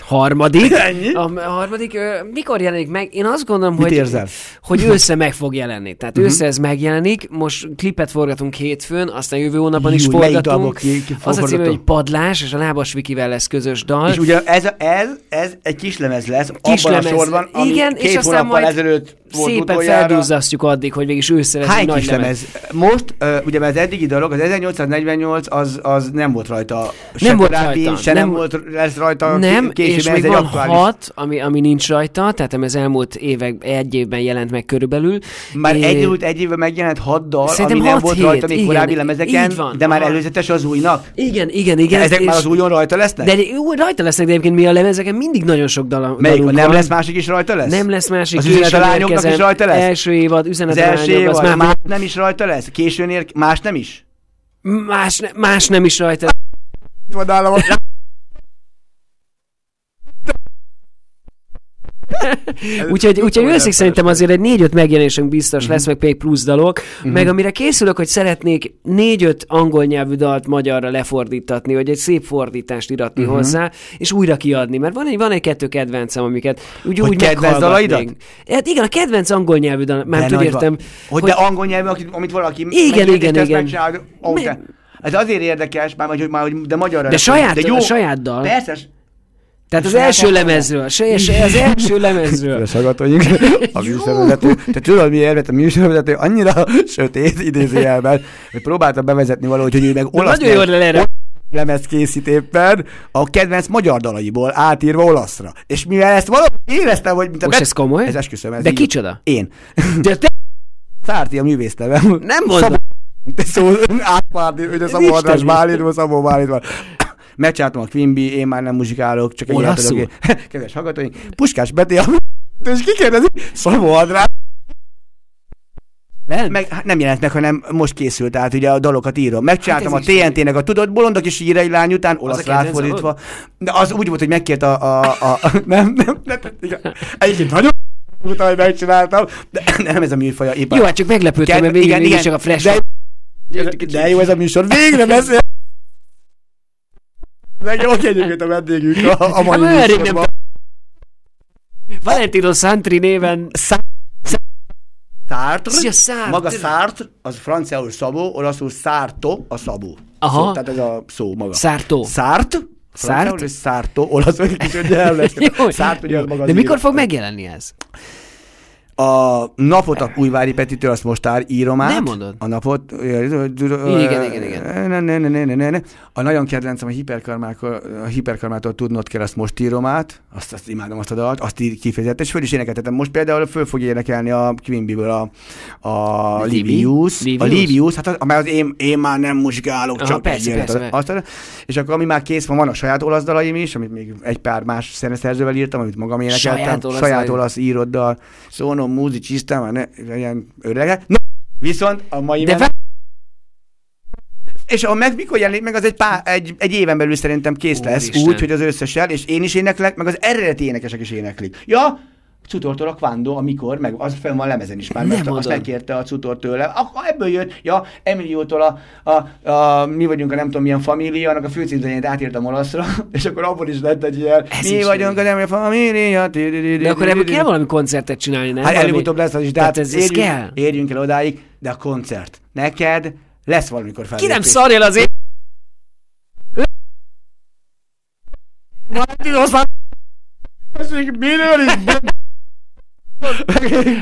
Harmadik. Ennyi? A, harmadik, mikor jelenik meg? Én azt gondolom, Mit hogy, érzel? hogy össze meg fog jelenni. Tehát uh-huh. össze ez megjelenik. Most klipet forgatunk hétfőn, aztán jövő hónapban is Jú, forgatunk. ki- ki az a forgatok? hogy Padlás, és a Lábas Vikivel lesz közös dal. És ugye ez, ez, ez egy kislemez lesz, Kislemez. abban a sorban, ami Igen, két és aztán hónappal majd ezelőtt volt Szépen utoljára. feldúzzasztjuk addig, hogy végig ősszel lesz Hány nagy kislemez? Most, uh, ugye mert az eddigi dalok, az 1848 az, az nem volt rajta. Se Nem volt korábbi, rajta, Se nem, nem- volt lesz rajta Nem, később, és ez még egy van aktuális. hat, ami, ami nincs rajta, tehát az elmúlt évek, egy évben jelent meg körülbelül. Már É, egy, egy évben megjelent hat dal, Szerintem ami nem volt hét, rajta még igen, korábbi lemezeken, van, de már aha. előzetes az újnak. Igen, igen, igen. Ezek és- már az újon rajta lesznek? De jó, rajta lesznek, de egyébként mi a lemezeken mindig nagyon sok dal, Melyik? Nem lesz másik is rajta lesz? Nem lesz másik. Az a későn lányoknak is rajta lesz? Első évad, üzenet Az első lányoknak, az évad, már más nem is rajta lesz? Későn ér, más nem is? más, ne, más nem is rajta. Itt van nálam a... Úgyhogy, úgyhogy őszik szerintem azért egy négy-öt megjelenésünk biztos lesz, meg még plusz dalok, meg amire készülök, hogy szeretnék négy-öt angol nyelvű dalt magyarra lefordítatni, vagy egy szép fordítást iratni hozzá, és újra kiadni, mert van egy, van egy kettő kedvencem, amiket úgy, Hogy úgy kedvenc dalaidat? Hát igen, a kedvenc angol nyelvű dal, már úgy nagy értem. van. Hogy, de angol nyelvű, amit valaki Igen, igen, igen. ó, de, ez azért érdekes, már, hogy, már, hogy de magyarra. De saját, de jó, a saját dal. Persze, Tehát az első lemezről, [LAUGHS] se, se, az első lemezről. Kedves hallgatóink, a műsorvezető, te tudod mi érvet, a műsorvezető annyira [LAUGHS] sötét idézőjelben, hogy próbálta bevezetni valahogy, hogy ő meg olasz nagyon jól erre. lemez készít éppen a kedvenc magyar dalaiból átírva olaszra. És mivel ezt valahogy éreztem, hogy... Mint a Most bet- ez komoly? Ez esküszöm. Ez De így- kicsoda? Én. De te [LAUGHS] Szárti a művész nevem. Nem mondom. Szabó, szó, átpárni, hogy a Szabó András is. Bálintban, Szabó Bálint van. Megcsináltam a Quimby, én már nem muzsikálok, csak egy. [LAUGHS] Kedves hallgatóink, Puskás Beti, a és kikérdezi, Szabó András, Nem? meg hát nem jelent meg, hanem most készült, tehát ugye a dalokat írom. Megcsináltam Hát a is TNT-nek a tudott bolondok és ír egy lány után, olasz ráfordítva. De az úgy volt, hogy megkért a... a, a, a [LAUGHS] nem, nem, nem, igen. Egyébként nagyon utána, hogy megcsináltam, de [CLEARS THROAT] nem ez a műfaja. Éppen. Jó, hát csak meglepődtem, mert végül igen, csak a flash. De, de jó ez a műsor, végre beszél. De jó, egyébként a vendégünk a, a mai Hát, nem. Valentino Santri néven Sartre, Szia, Sartre. maga Sartre, az franciául szabó, olaszul Sarto, a szabó. Aha. Szó, tehát ez a szó maga. Sarto. Sartre, franciául, és Sarto, olaszul egy kicsit. [LAUGHS] Jó, Sartre, ugye az maga De mikor fog megjelenni ez? A napot a Újvári Petitől azt most ár, írom át. Nem mondod. A napot. Igen, igen, igen. Ne, ne, ne, ne, ne, ne. A nagyon kedvencem a a hiperkarmától tudnod kell, azt most írom át. Azt, azt imádom azt a dalt, azt ír kifejezetten, és föl is énekeltetem. Most például föl fogja énekelni a Quimbyből a, a Livi? Livius. A? Livius, hát az, amely az én, én, már nem muzsikálok, Aha, csak persze, élet. persze. Azt, és akkor ami már kész van, van a saját olasz dalaim is, amit még egy pár más zeneszerzővel írtam, amit magam énekeltem. Saját olasz saját olasz íroddal. Szónom, múzi, csisztám, már ne, ilyen öregek. Na, viszont a mai De men- és a meg mikor jelenik meg, az egy, pár, egy, egy éven belül szerintem kész lesz, Úristen. úgy, hogy az összessel, és én is éneklek, meg az eredeti énekesek is éneklik. Ja, Cutortól a Quando, amikor, meg az fenn van lemezen is már, mert azt megkérte a Cutor tőle. Akkor ebből jött, ja, Emiliótól a, a, a, mi vagyunk a nem tudom milyen família, annak a főcímzenét átírtam olaszra, [LAUGHS] és akkor abból is lett egy ilyen, Ez mi vagyunk a nem família. De akkor ebből kell valami koncertet csinálni, nem? Hát előbb-utóbb lesz az is, de hát ez, ez kell. érjünk el odáig, de a koncert. Neked lesz valamikor Ki fellépés. nem szarjál az én... Miről is?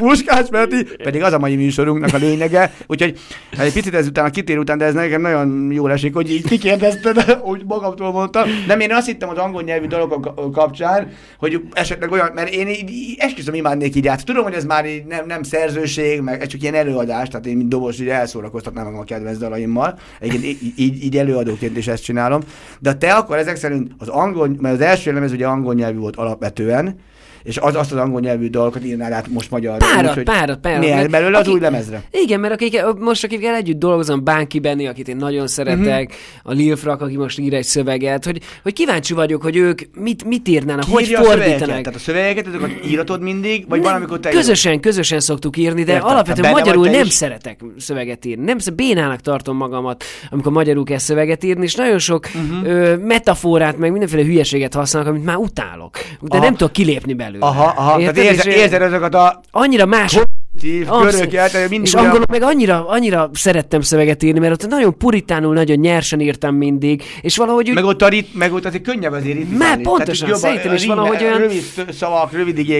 Muskás Peti, pedig az a mai műsorunknak a lényege, úgyhogy hát egy picit ezután a kitér után, de ez nekem nagyon jól esik, hogy így kikérdezted, [LAUGHS] úgy magamtól mondtam. Nem, én azt hittem az angol nyelvű dolgok ka- kapcsán, hogy esetleg olyan, mert én így, esküszöm imádnék így át. Tudom, hogy ez már így nem, nem szerzőség, meg ez csak ilyen előadás, tehát én mint dobos így elszórakoztatnám magam a kedvenc dalaimmal. Egyébként így, így, így előadóként is ezt csinálom. De te akkor ezek szerint az angol, mert az első lemez ugye angol nyelvű volt alapvetően, és az, azt az angol nyelvű dalokat írnál át most magyarra. Párat, úgyhogy párat, párat. Mert belőle az aki- új lemezre. Igen, mert akik, most akikkel együtt dolgozom, Bánki Benni, akit én nagyon szeretek, Mhm. a Lil Frak, aki most ír egy szöveget, hogy, hogy kíváncsi vagyok, hogy ők mit, mit írnának, Ki hogy írja a szövegeket? fordítanak. Tehát a szövegeket, azokat íratod mindig, vagy valamikor te Közösen, közösen szoktuk írni, de Értem, alapvetően magyarul nem is. szeretek szöveget írni. Nem bénának tartom magamat, amikor magyarul kell szöveget írni, és nagyon sok Mhm. uh-huh. ö, metaforát, meg mindenféle hülyeséget használok, amit már utálok. De Aha. nem tudok kilépni belőle. Aha, aha, tehát Érted? érzed, És, érzed azokat a Annyira más tív Abszolút. köröket, mindig és angolul meg annyira, annyira szerettem szöveget írni, mert ott nagyon puritánul, nagyon nyersen írtam mindig, és valahogy úgy, Meg ott, a rit, meg ott azért könnyebb azért ritmizálni. Már pontosan, Tehát szerintem is a valahogy olyan- Rövid szavak, rövid igék,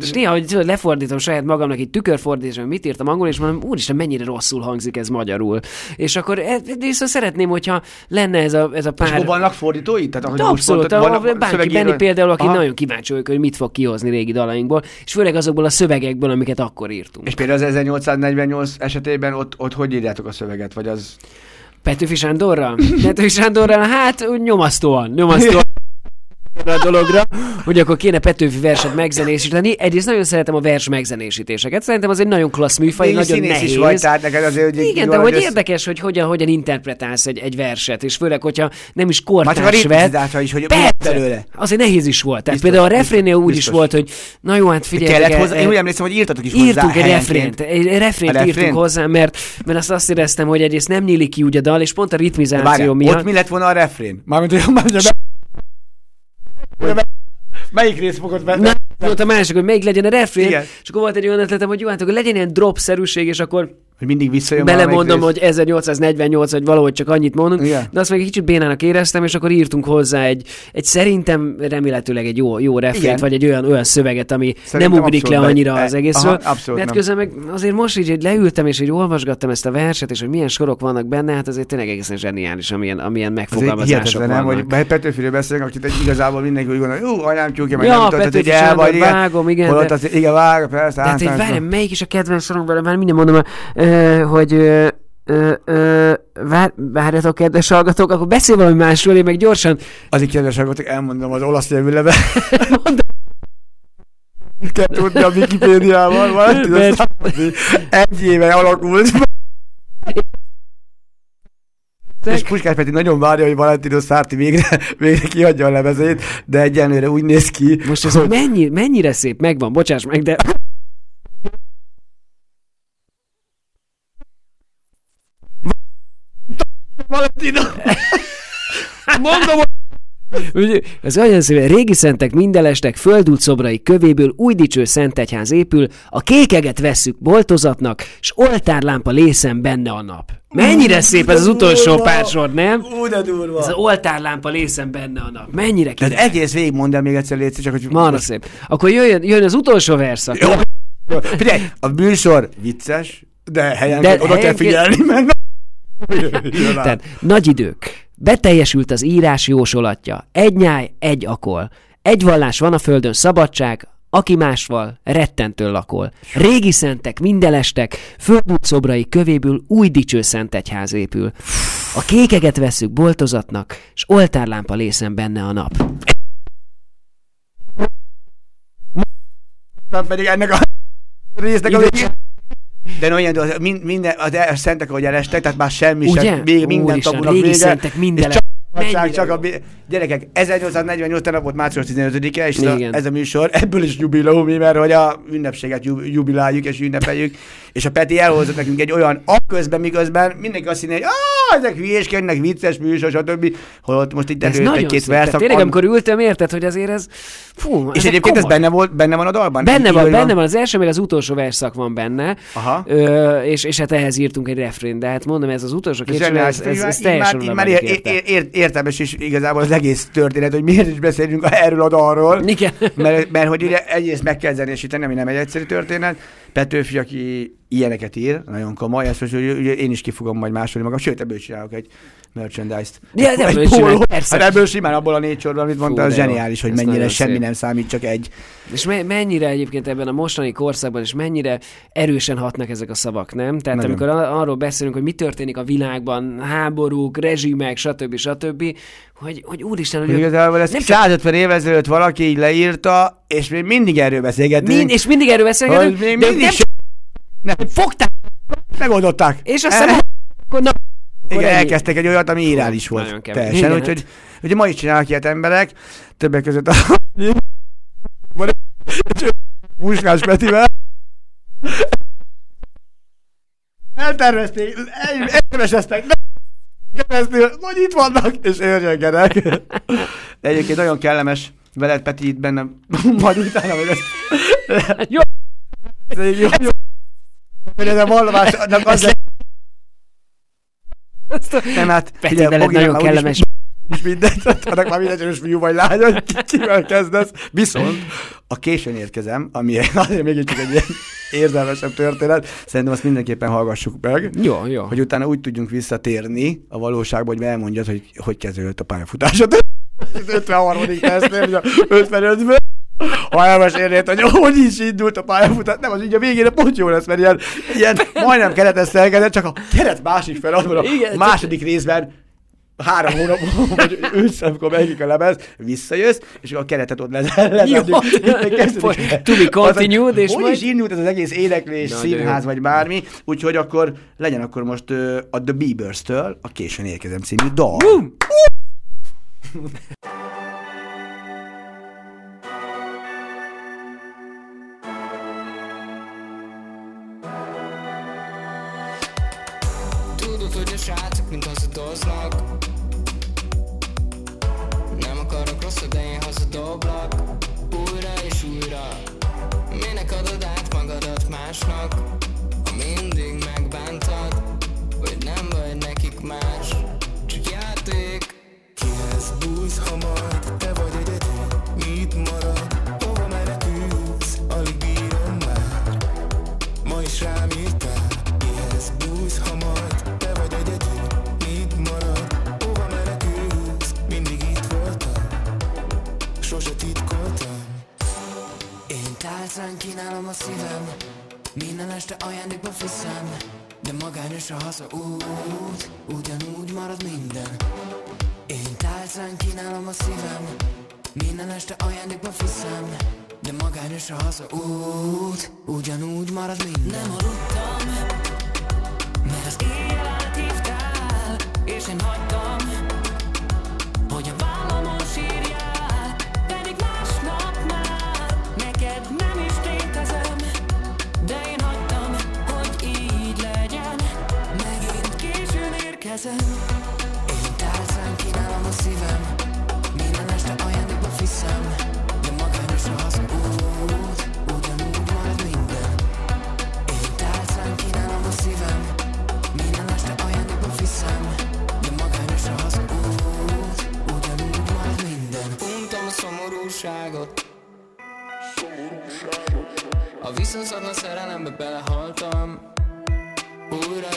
és néha, hogy lefordítom saját magamnak egy tükörfordításban, mit írtam angolul, és mondom, úristen, mennyire rosszul hangzik ez magyarul. És akkor e- viszont szeretném, hogyha lenne ez a, ez a És pár... vannak fordítói? Tehát, De abszolút, a, a vannak szövegíró- Benni például, aki Aha. nagyon kíváncsi vagyok, hogy mit fog kihozni régi dalainkból, és főleg azokból a szövegekből, amiket akkor írtunk. És például az 1848 esetében ott, ott hogy írjátok a szöveget? Vagy az... Petőfi Sándorral? Petőfi Sándorral, hát nyomasztóan, nyomasztóan [LAUGHS] erre a dologra, hogy akkor kéne Petőfi verset megzenésíteni. Egyrészt nagyon szeretem a vers megzenésítéseket. Szerintem az egy nagyon klassz műfaj, Végül nagyon nehéz. is vagy, tehát neked azért, hogy Igen, de hogy össze- érdekes, hogy hogyan, hogyan interpretálsz egy, egy verset, és főleg, hogyha nem is kortárs ritmizása is, hogy belőle. azért nehéz is volt. Tehát Biztos, például a refrénél úgy is biztos. volt, hogy na jó, hát figyelj. Kellett hozzá, én úgy emlékszem, hogy írtatok is hozzá Írtunk egy helyenként. refrént, egy refrént írtunk hozzá, mert, mert azt azt éreztem, hogy egyrészt nem nyílik ki úgy a dal, és pont a ritmizáció miatt. ott mi lett volna a refrén? Mármint, hogy [LAUGHS] már Melyik rész fogod venni? Na, volt a másik, hogy melyik legyen a refrén, Igen. és akkor volt egy olyan ötletem, hogy jó, hát akkor legyen ilyen drop-szerűség, és akkor Hogy mindig visszajön belemondom, hogy 1848, vagy valahogy csak annyit mondunk, Igen. de azt meg egy kicsit bénának éreztem, és akkor írtunk hozzá egy, egy szerintem remélhetőleg egy jó, jó Igen. vagy egy olyan, olyan szöveget, ami Szerintem nem ugrik le abszolút be- annyira e- az egészről. aha, abszolút nem. közben meg azért most így hogy leültem, és így olvasgattam ezt a verset, és hogy milyen sorok vannak benne, hát azért tényleg egészen zseniális, amilyen, amilyen megfogalmazások hihetetlen, nem, vannak. hogy Petőfiről beszélünk, akit egy igazából mindenki úgy gondolja, jó, anyám tyúkja, meg Ja, nem tudod, hogy el vagy, vágom, igen, Holott az, igen, vágom, persze, De hát melyik is a kedvenc vele, már minden mondom, ö, hogy ö, ö, ö, vár, várjatok, kedves hallgatók, akkor beszél valami másról, én meg gyorsan Azért kedves hallgatók, elmondom az olasz nyelvű leve. [LAUGHS] Kell tudni a Wikipédiával, valami Mert- egy éve alakult. És Puskás Peti nagyon várja, hogy Valentino Szárti végre, végre kiadja a lemezét, de egyenlőre úgy néz ki, Most ez hogy mennyi, mennyire szép, megvan, bocsáss meg, de Valentino! [LAUGHS] Mondom, Ugye, Ez olyan szép, régi szentek mindenestek, földút szobrai kövéből új dicső szentegyház épül, a kékeget vesszük boltozatnak, s oltárlámpa lészen benne a nap. Mennyire szép ez az utolsó durva. pár sor, nem? Ú, de durva. Ez az oltárlámpa lészen benne a nap. Mennyire Tehát király. egész végig mondd el még egyszer, szíves, csak hogy... Marha szép. Akkor jöjjön, jöjjön az utolsó verszak. Figyelj, a műsor vicces, de helyen De oda kell helyenként- figyelni, mert... Tehát nagy idők. Beteljesült az írás jósolatja. Egy nyáj, egy akol. Egy vallás van a földön szabadság, aki másval rettentől lakol. Régi szentek, mindelestek, földút szobrai kövéből új dicső szentegyház épül. A kékeget veszük boltozatnak, s oltárlámpa lészen benne a nap. Aztán pedig ennek a résznek a végén. De olyan, az, mind, minden, az el- szentek, ahogy elestek, tehát már semmi Ugye? sem, még minden tabunak vége. szentek, minden csak, csak, csak a, gyerekek, 1848 nap volt március 15-e, és ez a, ez a műsor, ebből is jubileum, mert hogy a ünnepséget jub, jubiláljuk és ünnepeljük, és a Peti elhozott nekünk egy olyan akközben, miközben mindenki azt hinné, hogy ah, ezek hülyéskednek, vicces műsor, stb. Holott most itt ez előtt egy-két verszak. Tényleg, am- amikor ültem, érted, hogy azért ez... Fú, és egyébként ez komoly. benne, volt, benne van a dalban? Benne van, benne van, az első, meg az utolsó verszak van benne, Aha. Ö, és, és hát ehhez írtunk egy refrén, de hát mondom, ez az utolsó két ez, ez, ez Így teljesen már, már vagyok ér, érte. ér, ér, értelmes is igazából az egész történet, hogy miért is beszélünk erről a dalról. Igen. Mert, mert hogy ugye egyrészt meg kell zenésíteni, ami nem egy egyszerű történet. Petőfi, aki ilyeneket ír, nagyon komoly, ezt most ugye, én is ki fogom majd másolni magam, sőt, ebből csinálok egy merchandise-t. Ja, egy, ebből pólót. persze. Hát ebből simán abból a négy sorból, amit mondta, az zseniális, hogy mennyire semmi szép. nem számít, csak egy. És me- mennyire egyébként ebben a mostani korszakban, és mennyire erősen hatnak ezek a szavak, nem? Tehát Nagyon. amikor arról beszélünk, hogy mi történik a világban, háborúk, rezsimek, stb. stb., hogy, hogy úristen, hogy Hogy igazából ezt nem csak 150 évvel ezelőtt valaki így leírta, és még mindig erről beszélgetünk. mind, és mindig erről beszélgetünk, de mindig nem se... nem, fogták, megoldották. és aztán Eh, akkor na, Igen, ennyi. elkezdtek egy olyat, ami irális volt. Teljesen, úgyhogy ugye ma is csinálnak ilyet emberek, többek között a Puskás Petivel. Eltervezték, elmeseztek, keresztül, hogy itt vannak, és örjöngjenek. De egyébként nagyon kellemes veled, Peti, itt bennem, [LAUGHS] majd utána, hogy ezt... [LAUGHS] Jó. Ez jó, jó. Ez a vallomásnak az lesz, nem, hát, Peti figyelj, veled nagyon kellemes. [LAUGHS] is mindegy, annak már mindegy, hogy fiú vagy lány, hogy ki- kivel kezdesz. Viszont a későn érkezem, ami azért még csak egy ilyen érzelmesebb történet, szerintem azt mindenképpen hallgassuk meg. Jó, jó. Hogy utána úgy tudjunk visszatérni a valóságba, hogy elmondjad, hogy hogy kezdődött a pályafutásod. Az 53. percnél, vagy a 55-ből. Ha elmesélnéd, hogy hogy is indult a pályafutás, nem, az így a végére pont jó lesz, mert ilyen, ilyen majdnem keretes szerkezet, csak a keret másik fel, az van a Igen, második részben három hónap, vagy ősszel, amikor megik a lemez, visszajössz, és akkor a keretet ott lezárjuk. To be continued, és Hogy majd- is indult ez az egész éneklés, Nagyon színház, vagy bármi, úgyhogy akkor legyen akkor most ö, a The Biebers-től a Későn érkezem című dal. Tudod, hogy a srácok mind hazadoznak Nem akarok rosszat, de én hazadoblak. Újra és újra. Minek adod át magadat másnak? Ha mindig megbántad Vagy nem vagy nekik más. Megbántod Minden este ajándékba fiszem De magányos a haza út Ugyanúgy marad minden. Én tálcán kínálom a szívem Minden este ajándékba fiszem De magányos a haza út Ugyanúgy marad minden. Nem aludtam Mert az éjjel áthívtál És én hagytam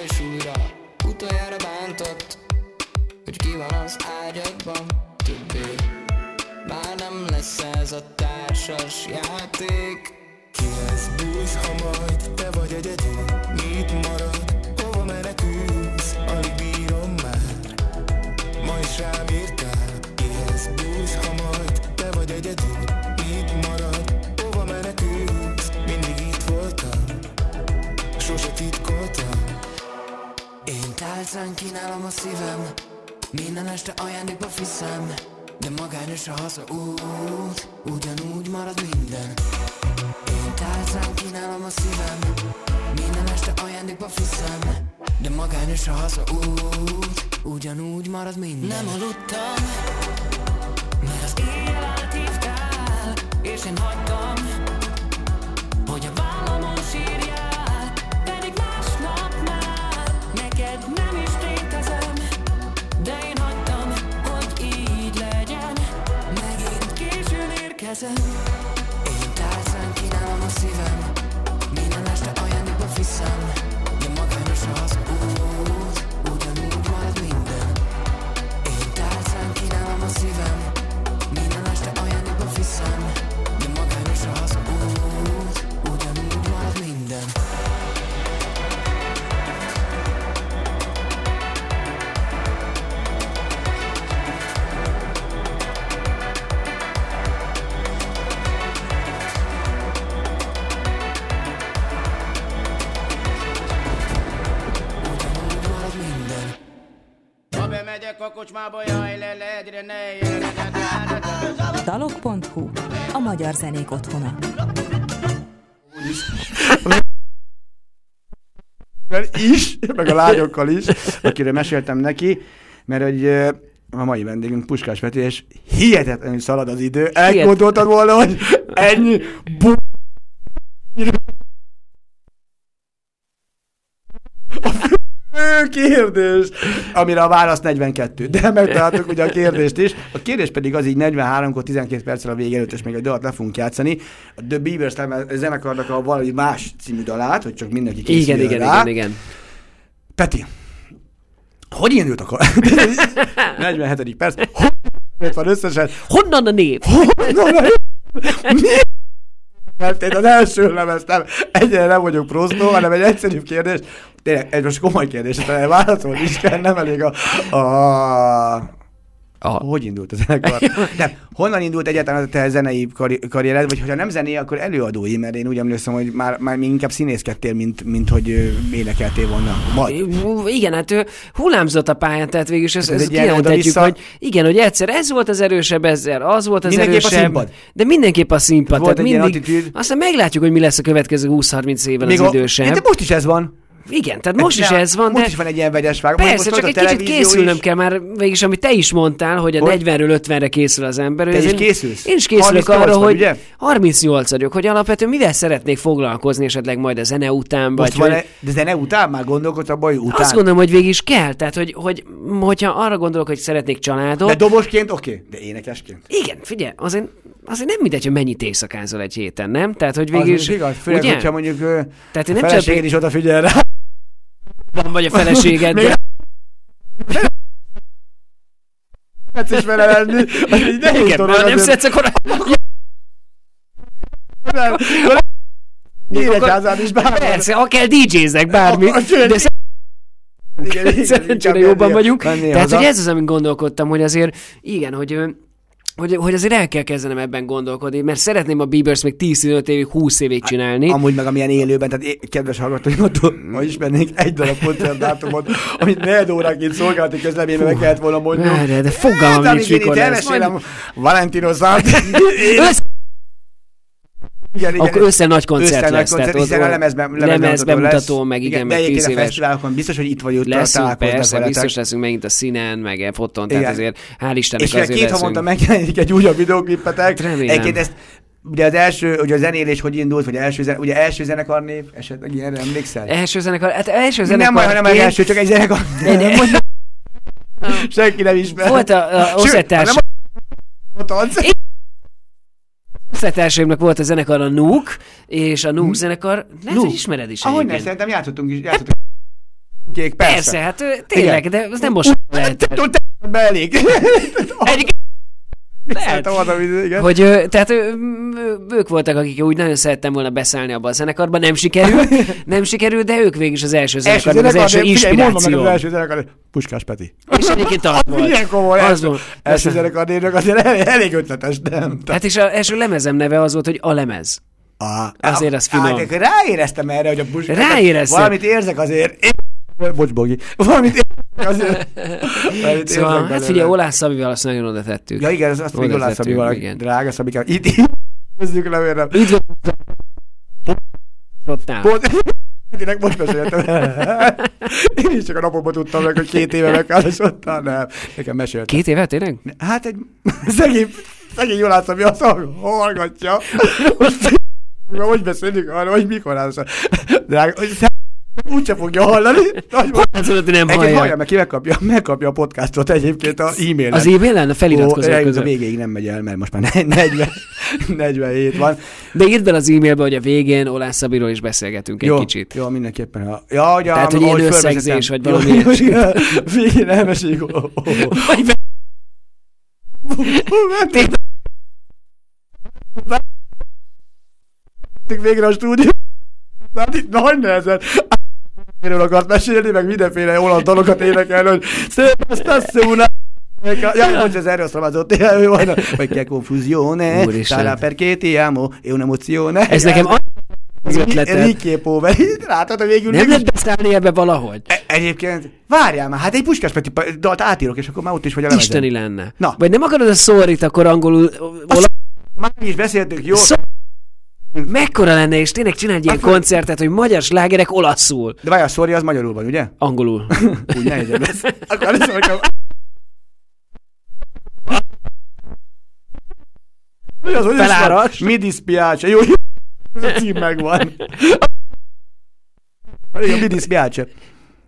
és újra Utoljára bántott Hogy ki van az ágyadban Többé Már nem lesz ez a társas játék Kihez bújsz, ha majd te vagy egyedül? Mit marad? Hova menekülsz? Alig bírom már Ma is rám írtál Kihez bújsz, ha majd te vagy egyedül? Mit marad? Hova menekülsz? Mindig itt voltam Sose titkoltam tálcán kínálom a szívem. Minden este ajándékba fiszem De magányos a haza út. Ugyanúgy marad minden. Én tálcán kínálom a szívem. Minden este ajándékba fiszem De magányos a haza út. Ugyanúgy marad minden. Nem aludtam Mert az éjjel áthívtál És én hagytam Dalok.hu, a magyar zenék otthona. Mert is, meg a lányokkal is, akire meséltem neki, mert hogy a mai vendégünk Puskás Peti, és hihetetlenül szalad az idő. Elgondoltad volna, hogy ennyi bu... A fő kérdés, amire a válasz 42, de megtaláltuk ugye a kérdést is. A kérdés pedig az így 43-kor 12 perccel a vége előtt, és még egy dalt le fogunk játszani. A The Beavers zenekarnak a valami más című dalát, hogy csak mindenki készüljön Igen, igen, rá. igen, igen. Peti, hogy indult a kar... [LAUGHS] 47. perc. Hogy van összesen? Honnan a nép? Mi? Mert én az első lemezt nem, egyre nem vagyok prostó, hanem egy egyszerűbb kérdés. Tényleg, egy most komoly kérdés, tehát válaszolni is kell, nem elég a... a A- Hogy indult a zenekar? Nem, honnan indult egyáltalán a te zenei karri- karriered, vagy hogyha nem zené, akkor előadói, mert én úgy emlékszem, hogy már, már még inkább színészkedtél, mint, mint hogy énekeltél volna. Majd. Igen, hát hullámzott a pályán, tehát végül is ezt, Ez ezt ilyen kijelentetjük, oda-vissza- hogy igen, hogy egyszer ez volt az erősebb, ezzel az volt az Mindenképp a erősebb. színpad. De mindenképp a színpad. Volt tehát mindig, attitűd. aztán meglátjuk, hogy mi lesz a következő 20-30 évvel az a- idősebb. de most is ez van. Igen, tehát most is ez van, most de is van egy ilyen vegyes vág. persze, csak egy kicsit készülnöm is. kell már, végülis, amit te is mondtál, hogy a Hogy? 40-ről 50-re készül az ember. Te is én- készülsz? Én is készülök 38 arra, vagy, hogy ugye? 38 vagyok, hogy alapvetően mivel szeretnék foglalkozni esetleg majd a zene után, vagy hogy... e- de zene után már gondolkodsz a baj után. Azt gondolom, hogy végig is kell. Tehát, hogy, hogy hogyha arra gondolok, hogy szeretnék családot. De dobosként oké, de énekesként. Igen, figyelj, azért, azért nem mindegy, hogy mennyit éjszakázol egy héten, nem? Tehát, hogy végig is... igaz, főleg, ugye? hogyha mondjuk Tehát én nem csak is odafigyel rá. Van vagy a feleséged, Még- de... Tetsz is vele lenni, az így nehéz Igen, dolog. nem szedsz, akkor... Nem, Nyíregyházán is bár van. Persze, akár DJ-zek, bármi. De Igen, igen, szerencsére jobban vagyunk. Tehát, hogy ez az, amin gondolkodtam, hogy azért, igen, hogy hogy, hogy azért el kell kezdenem ebben gondolkodni, mert szeretném a Bieber's még 10-15 évig, 20 évig csinálni. Amúgy meg amilyen élőben, tehát é- kedves hallgatóimtól, ma ismernék egy darab koncertdátumot, amit negyed óráként szolgálati közleményben meg kellett volna mondjuk. Várjál, de fogalmam Hát, nincs, mikor lesz. Valentino. Össze, Igen, igen. akkor össze nagy koncert Össze nagy lesz. koncert, tehát hiszen a lemezben, lemez bemutató, lesz. meg igen, meg de 10 egyébként a éves. fesztiválokon biztos, hogy itt vagy ott Leszünk, persze, veletek. biztos leszünk megint a színen, meg e foton, tehát Igen. azért hál' Istennek És azért két leszünk. havonta megjelenik egy újabb videóklippetek. Remélem. Egyébként ezt Ugye az első, ugye a zenélés hogy indult, vagy első, zen, ugye első zenekarnév, esetleg ilyenre emlékszel? Első zenekar, hát első zenekar. nem hanem az első, csak egy zenekar. Ne, ne, Senki nem ismer. Volt a, a Sőt, oszettársaimnak volt a zenekar a Nuk, és a Nuk zenekar, nem hogy ismered is Ahogy ne, szerintem játszottunk is, játszottunk. Kék, persze. Persze, hát tényleg, de az nem most lehet. Elég. Egyik- Lehet. Ami- igen. Hogy, tehát ö, ők voltak, akik úgy nagyon szerettem volna beszállni abba a zenekarba, nem sikerült, [LAUGHS] nem sikerült, de ők végig is az első Első zenekar, meg az első inspiráció. az első zenekar, Puskás Peti. És egyébként [LAUGHS] az volt. Milyen komoly Az első, volt. első Persze. zenekar névnek azért elég, elég ötletes, nem? Hát és az első lemezem neve az volt, hogy a lemez. Ah, Azért az finom. Hát, ráéreztem erre, hogy a Puskás... Ráéreztél. Valamit érzek azért. Bocs, Bogi. Valamit érzek azért. Valamit Szóval, hát belőle. figyelj, Olász Szabival azt nagyon oda tettük. Ja igen, az azt még tettük, Szabival, drága Szabikám. Itt, itt kezdjük le, miért nem? Üdv Rottál. Pont, Tényleg most meséltem. Én is csak a napokban tudtam meg, hogy két éve megházasodtál, nem. Nekem mesélt. Két éve tényleg? Hát egy szegény, szegény Jolász, ami azt hallgatja. Most hogy beszélünk arra, hogy mikor állsz. Drága, hogy úgyse fogja hallani. Hát hogy nem Egyébként hallja, meg ki megkapja, megkapja a podcastot egyébként a e-mailen. Az e-mailen a feliratkozók Ó, A között. végéig nem megy el, mert most már 40, 47 [LAUGHS] van. De írd bele az e-mailbe, hogy a végén Olász Szabiról is beszélgetünk egy jó, kicsit. Jó, mindenképpen. Ha... Ja, hogy a, Tehát, hogy ilyen összegzés, vagy valami Jó, ilyesmi. Végén elmeséljük. Oh, Végre a stúdió. Hát itt nagy nehezen. Erről akart mesélni, meg mindenféle olasz dalokat énekelni, hogy Szépasztasszúna. Ja, hogy ez erről szavazott, vagy che confusione, sarà perché ti amo, è un'emozione. Ez nekem az ötleted. Ricky Poveri, [LAUGHS] látod, hogy végül Nem lehet beszállni ebbe valahogy? E- Egyébként, várjál már, hát egy Puskás Peti dalt átírok, és akkor már ott is vagy a lemezen. Isteni lenne. Na. Vagy nem akarod a szórit akkor angolul... Ola... Már is beszéltünk, jó? Szó... Mekkora lenne, és tényleg csinálj egy ilyen Akkor- koncertet, hogy magyar slágerek olaszul. De várjál, sorry, az magyarul van, ugye? Angolul. [LAUGHS] Úgy nehezebb lesz. Akkor lesz, amikor... Mi az, hogy? Feláras. Mi dispiace? Jó, a cím megvan. [LAUGHS] Igen, mi dispiace.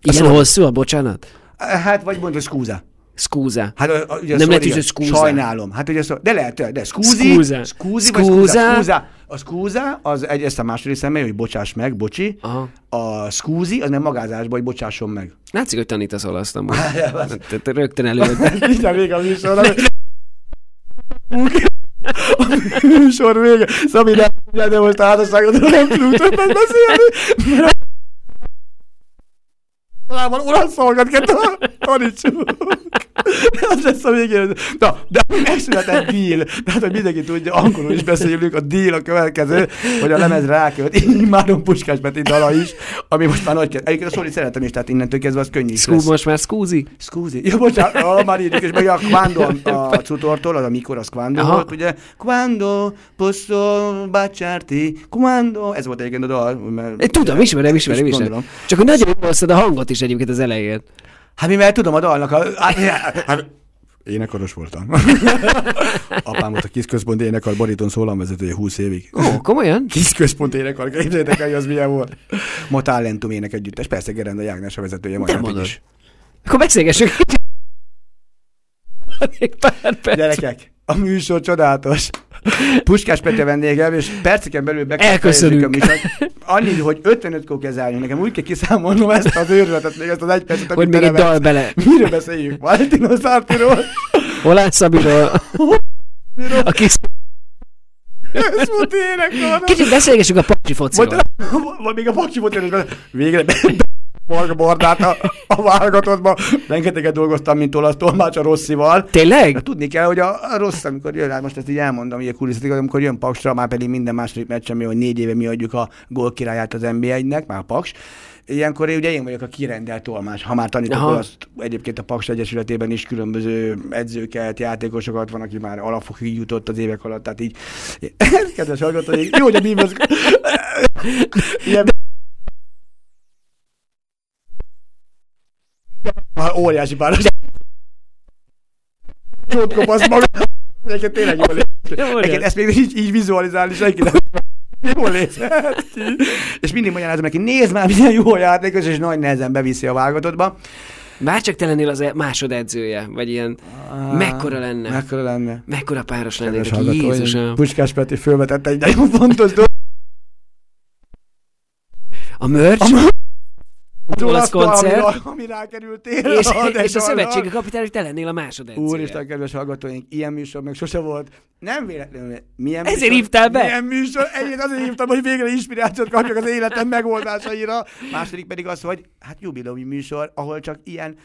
Ilyen hosszú a bocsánat? Hát, vagy mondod, scusa. Scusa. Hát, a, a, ugye Nem lehet, hogy scusa. Sajnálom. Hát ugye de lehet, de scusi, Scusa. scusi, vagy scusa. A scusa, az egy, ezt a második személy, hogy bocsáss meg, bocsi. Aha. A scusi, az nem magázásban, hogy bocsásson meg. Látszik, hogy tanítasz olaszt amúgy. Te- te Rögtön előtt. [LAUGHS] Mindjárt vége a műsorra. [LAUGHS] A műsor vége. Szabi, nem, de most a házasságodról nem tudunk többet beszélni. mert Talában olasz szolgat kell tanítsuk. Az lesz a végén. Na, de megszületett deal. Tehát, hogy mindenki tudja, angolul is beszélünk, a deal a következő, hogy a lemez rákölt. Imádom Puskás Peti dala is, ami most már nagy kedv. Egyébként a szóli szeretem is, tehát innentől kezdve az könnyű lesz. most már scusi? Scusi. Jó, bocsánat, ah, már írjuk, és meg a quando a cutortól, az a mikor, az quando Aha. volt, ugye? Quando posso baciarti, quando, ez volt egyébként a dal. Mert, Én tudom, ismerem, ismerem, ismerem. Csak hogy nagyon jól a hangot is egyébként az elején. Hát mivel tudom a dalnak a... Hát, énekaros voltam. [LAUGHS] Apám volt a kis központ énekar, bariton szólamvezetője 20 évig. Ó, komolyan? Kis központ énekar, képzeljétek el, hogy az milyen volt. Ma Talentum ének együttes, persze Gerenda Jágnás a vezetője, majd napig is. Akkor beszélgessünk. Gyerekek, a műsor csodálatos. Puskás Peti a vendégem, és perceken belül be Elköszönünk. a. Annyi, hogy 55 kó kell zárni. Nekem úgy kell kiszámolnom ezt az őrületet, még ezt az egy percet, Hogy még egy dal bele. Miről beszéljünk? Valentino Sartiról? Olász Szabiról. A kis... Kicsit beszélgessünk a pacsi fociról. Vagy, vagy még a paksi volt, és végre Marga Bordát a, a válogatottba. Rengeteget dolgoztam, mint olasz tolmács a Rosszival. Tényleg? De tudni kell, hogy a, a rossz, amikor jön, hát most ezt így elmondom, hogy a kulisszat, amikor jön Paksra, már pedig minden második meccsen, mi, hogy négy éve mi adjuk a gól királyát az NBA-nek, már Paks. Ilyenkor én ugye én vagyok a kirendelt tolmács, ha már tanítok Aha. azt egyébként a Paks Egyesületében is különböző edzőket, játékosokat van, aki már alapfokig jutott az évek alatt, tehát így, [LAUGHS] kedves hallgatói, jó, hogy a Bibels... Ilyen óriási páros. Jót kopasz maga. Egyébként tényleg jól Jó, néz. Egyébként ezt még így, így vizualizálni senki nem. Jól. És mindig magyarázom neki, nézd már, milyen jó a játékos, és nagy nehezen beviszi a válogatottba. Bár csak te lennél az e- másodedzője, vagy ilyen, mekkora lenne? Mekkora lenne. Mekkora páros hallgatóim, Jézusom. Puskás Peti fölvetett egy nagyon fontos dolgot. A merch, az olasz koncert, Ami, ami rákerültél. és, a és a szövetségi kapitány, te lennél a másodedzője. Úristen, kedves hallgatóink, ilyen műsor még sose volt. Nem véletlenül. Milyen Ezért műsor, hívtál be? Milyen műsor? Egyébként azért hívtam, hogy végre inspirációt kapjak az életem megoldásaira. Második pedig az, hogy hát jubileumi műsor, ahol csak ilyen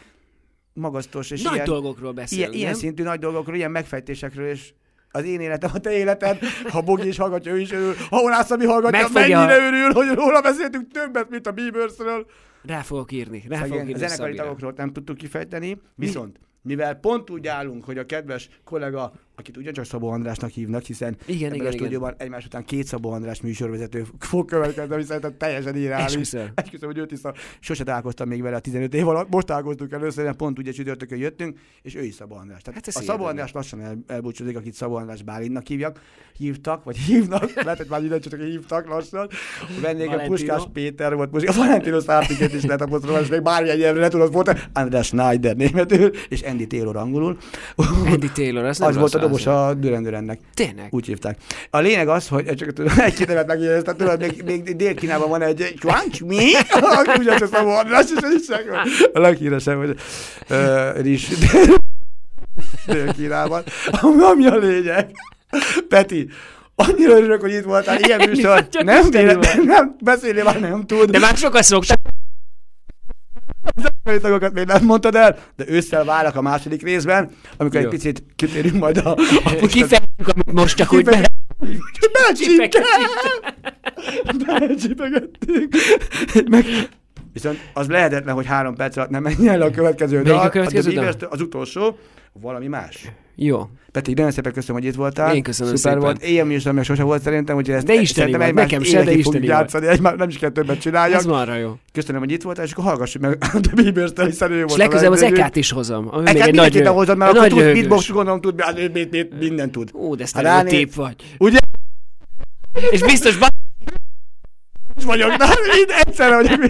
magasztos és Nagy ilyen, dolgokról beszélünk, ilyen, ilyen szintű nagy dolgokról, ilyen megfejtésekről, és az én életem, a te életed, ha Bogi is hallgatja, ő is örül, ha Olász Ami hallgatja, Megfogja- mennyire örül, hogy róla beszéltünk többet, mint a Biebersről. Rá fogok írni, rá fogok a írni zenekari Szabira. tagokról nem tudtuk kifejteni, viszont mivel pont úgy állunk, hogy a kedves kollega, akit ugyancsak Szabó Andrásnak hívnak, hiszen Igen, ebben igen, a igen. stúdióban egymás után két Szabó András műsorvezető fog következni, ami szerintem teljesen irreális. Esküszöm. Esküszöm, hogy őt is szab... Sose találkoztam még vele a 15 év alatt, most találkoztunk először, mert pont ugye csütörtökön jöttünk, és ő is Szabó András. Tehát Hát a Szabó hihetetlen. András lassan el, elbúcsúzik, akit Szabó András Bálintnak hívjak, hívtak, vagy hívnak, [LAUGHS] lehet, hogy már minden csak hívtak lassan. A vendége. Puskás Péter volt, most a Valentino Szárpiket is lehet apostrofálni, és még bármilyen nyelvre tudod volt, András Schneider németül, és Andy Taylor angolul. Andy Taylor, az nem az volt a rossz dobos a Duran Durannek. Tényleg? Úgy hívták. A lényeg az, hogy csak tudom, egy-két nevet megjegyeztem, tudod, még, még Dél-Kínában van egy Chuanch mi? Ugyancsak Szabó András, és ez is a leghíresebb, hogy uh, Rizs Dél-Kínában. Ami, a lényeg. Peti, annyira örülök, hogy itt voltál, ilyen műsor. Nem, vagy. nem, beszélni már nem tud. De már sokat szoktak. Zenekari tagokat még nem mondtad el, de ősszel várnak a második részben, amikor Jó. egy picit kitérünk majd a... a [LAUGHS] Kifejtjük, amit most csak úgy bele... Belecsípegettünk. Meg... Viszont az lehetetlen, hogy három perc alatt nem menjen le a következő Melyik a dal. következő The dal? Az utolsó, valami más. Jó. Peti, nagyon szépen köszönöm, hogy itt voltál. Én köszönöm Szuper szépen. volt. Ilyen műsor még sose volt szerintem, úgyhogy ezt De isteni egymást nekem se, de isteni játszani, egymás, nem is kell többet csináljak. Ez marra jó. Köszönöm, hogy itt voltál, és akkor hallgassuk meg a Beavers-től, hiszen ő volt És legközelebb az ekát is hozom. Ami még Ekát egy nagy, hozod, mert akkor tud, beatbox gondolom tud, hát ő mit, mit, mindent tud. Ó, de ezt Ha te ráné- tép vagy. Ugye? És biztos vagyok, na, itt egyszerre vagyok.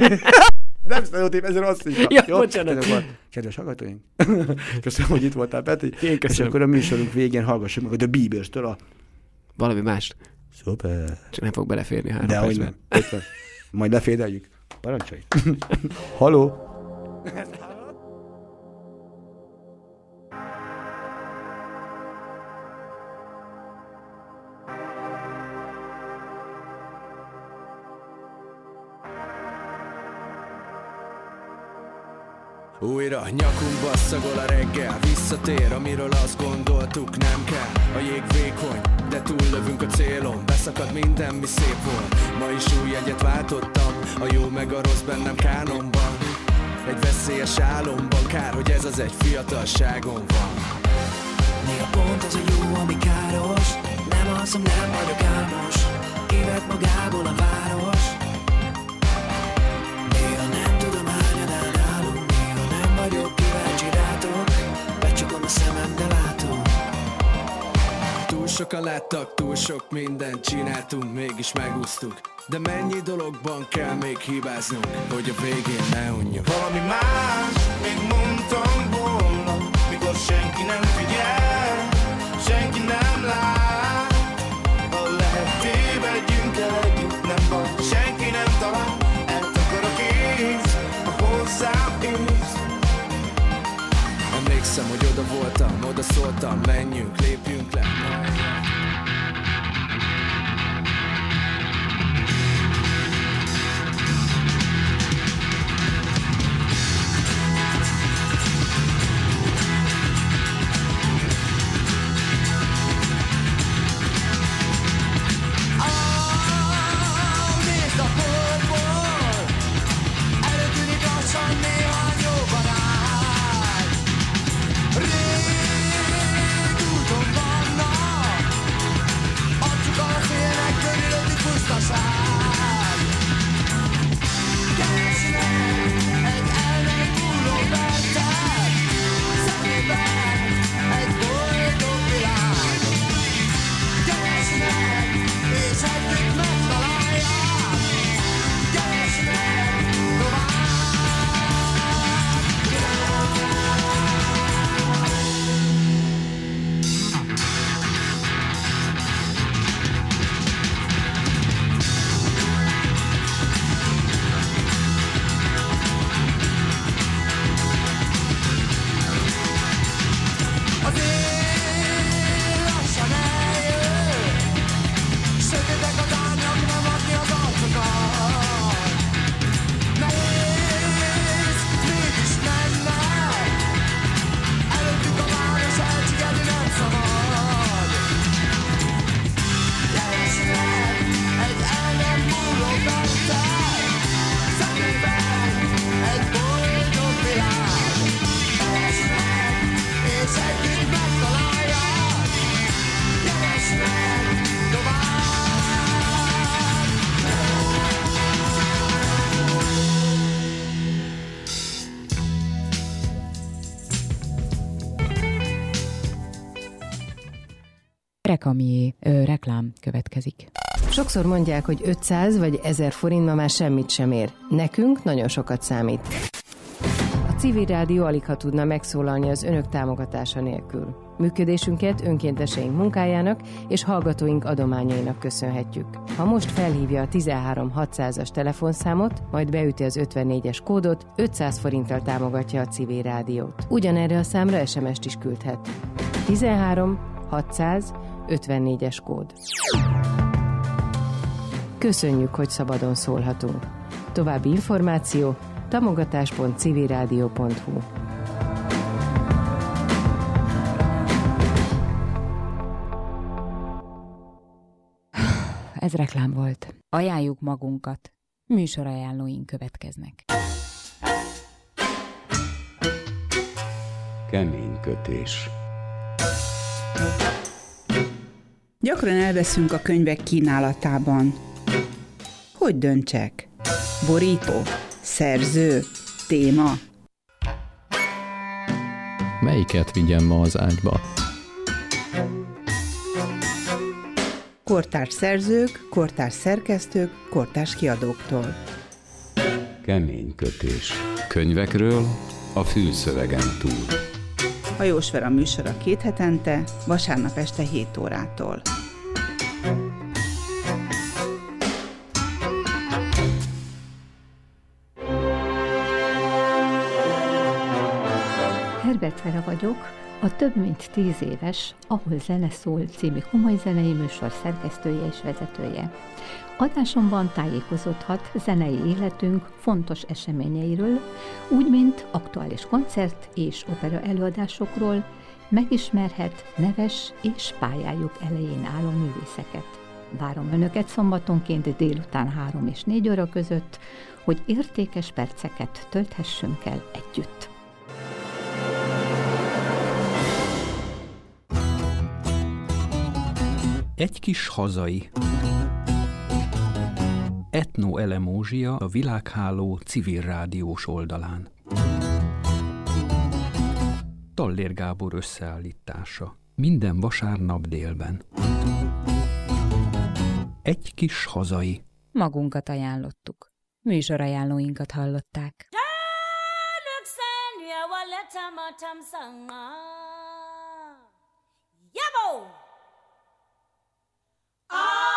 Nem sztereotíp, ez rasszista. Ja, Jó? bocsánat. Kedves volt. Kedves hallgatóink, [LAUGHS] köszönöm, hogy itt voltál, Peti. Én És köszönöm. akkor a műsorunk végén hallgassuk meg a The Bieberstől a... Valami mást. Szuper. Csak nem fog beleférni három De hogy nem. Majd lefédeljük. Parancsolj. [LAUGHS] Haló. [LAUGHS] Újra nyakunkba szagol a reggel Visszatér, amiről azt gondoltuk nem kell. A jég vékony, de túllövünk a célon Beszakad minden, mi szép volt. Ma is új jegyet váltottam A jó meg a rossz bennem kánomban Egy veszélyes álomban Kár, hogy ez az egy fiatalságom van. Néha pont az a jó, ami káros Nem alszom, nem vagyok álmos. Kivett magából a város sokan láttak, túl sok mindent csináltunk, mégis megúsztuk. De mennyi dologban kell még hibáznunk, hogy a végén ne unjuk. Valami más, még mondtam voltam, oda szóltam, menjünk, lépjünk le Rekami ö, reklám következik. Sokszor mondják, hogy 500 vagy 1000 forint ma már semmit sem ér. Nekünk nagyon sokat számít. A civil rádió alig ha tudna megszólalni az önök támogatása nélkül. Működésünket önkénteseink munkájának és hallgatóink adományainak köszönhetjük. Ha most felhívja a 13 600-as telefonszámot, majd beüti az 54-es kódot, 500 forinttal támogatja a civil rádiót. Ugyanerre a számra SMS-t is küldhet. 13 600 54-es kód. Köszönjük, hogy szabadon szólhatunk. További információ tamogatás.civilradio.hu Ez reklám volt. Ajánljuk magunkat. Műsorajánlóink következnek. Kemény kötés. Gyakran elveszünk a könyvek kínálatában. Hogy döntsek? Borító? Szerző? Téma? Melyiket vigyem ma az ágyba? Kortárs szerzők, kortárs szerkesztők, kortárs kiadóktól. Kemény kötés. Könyvekről a fülszövegen túl. Hajós Vera műsora két hetente, vasárnap este 7 órától. Vera vagyok, a több mint tíz éves Ahol zene szól című komoly zenei műsor szerkesztője és vezetője. Adásomban tájékozódhat zenei életünk fontos eseményeiről, úgy, mint aktuális koncert és opera előadásokról, megismerhet neves és pályájuk elején álló művészeket. Várom Önöket szombatonként délután 3 és 4 óra között, hogy értékes perceket tölthessünk el együtt. Egy kis hazai. Etno Elemózsia a Világháló civil rádiós oldalán. Tallér Gábor összeállítása. Minden vasárnap délben. Egy kis hazai. Magunkat ajánlottuk. Műsorajánlóinkat hallották. Yabo! Ah!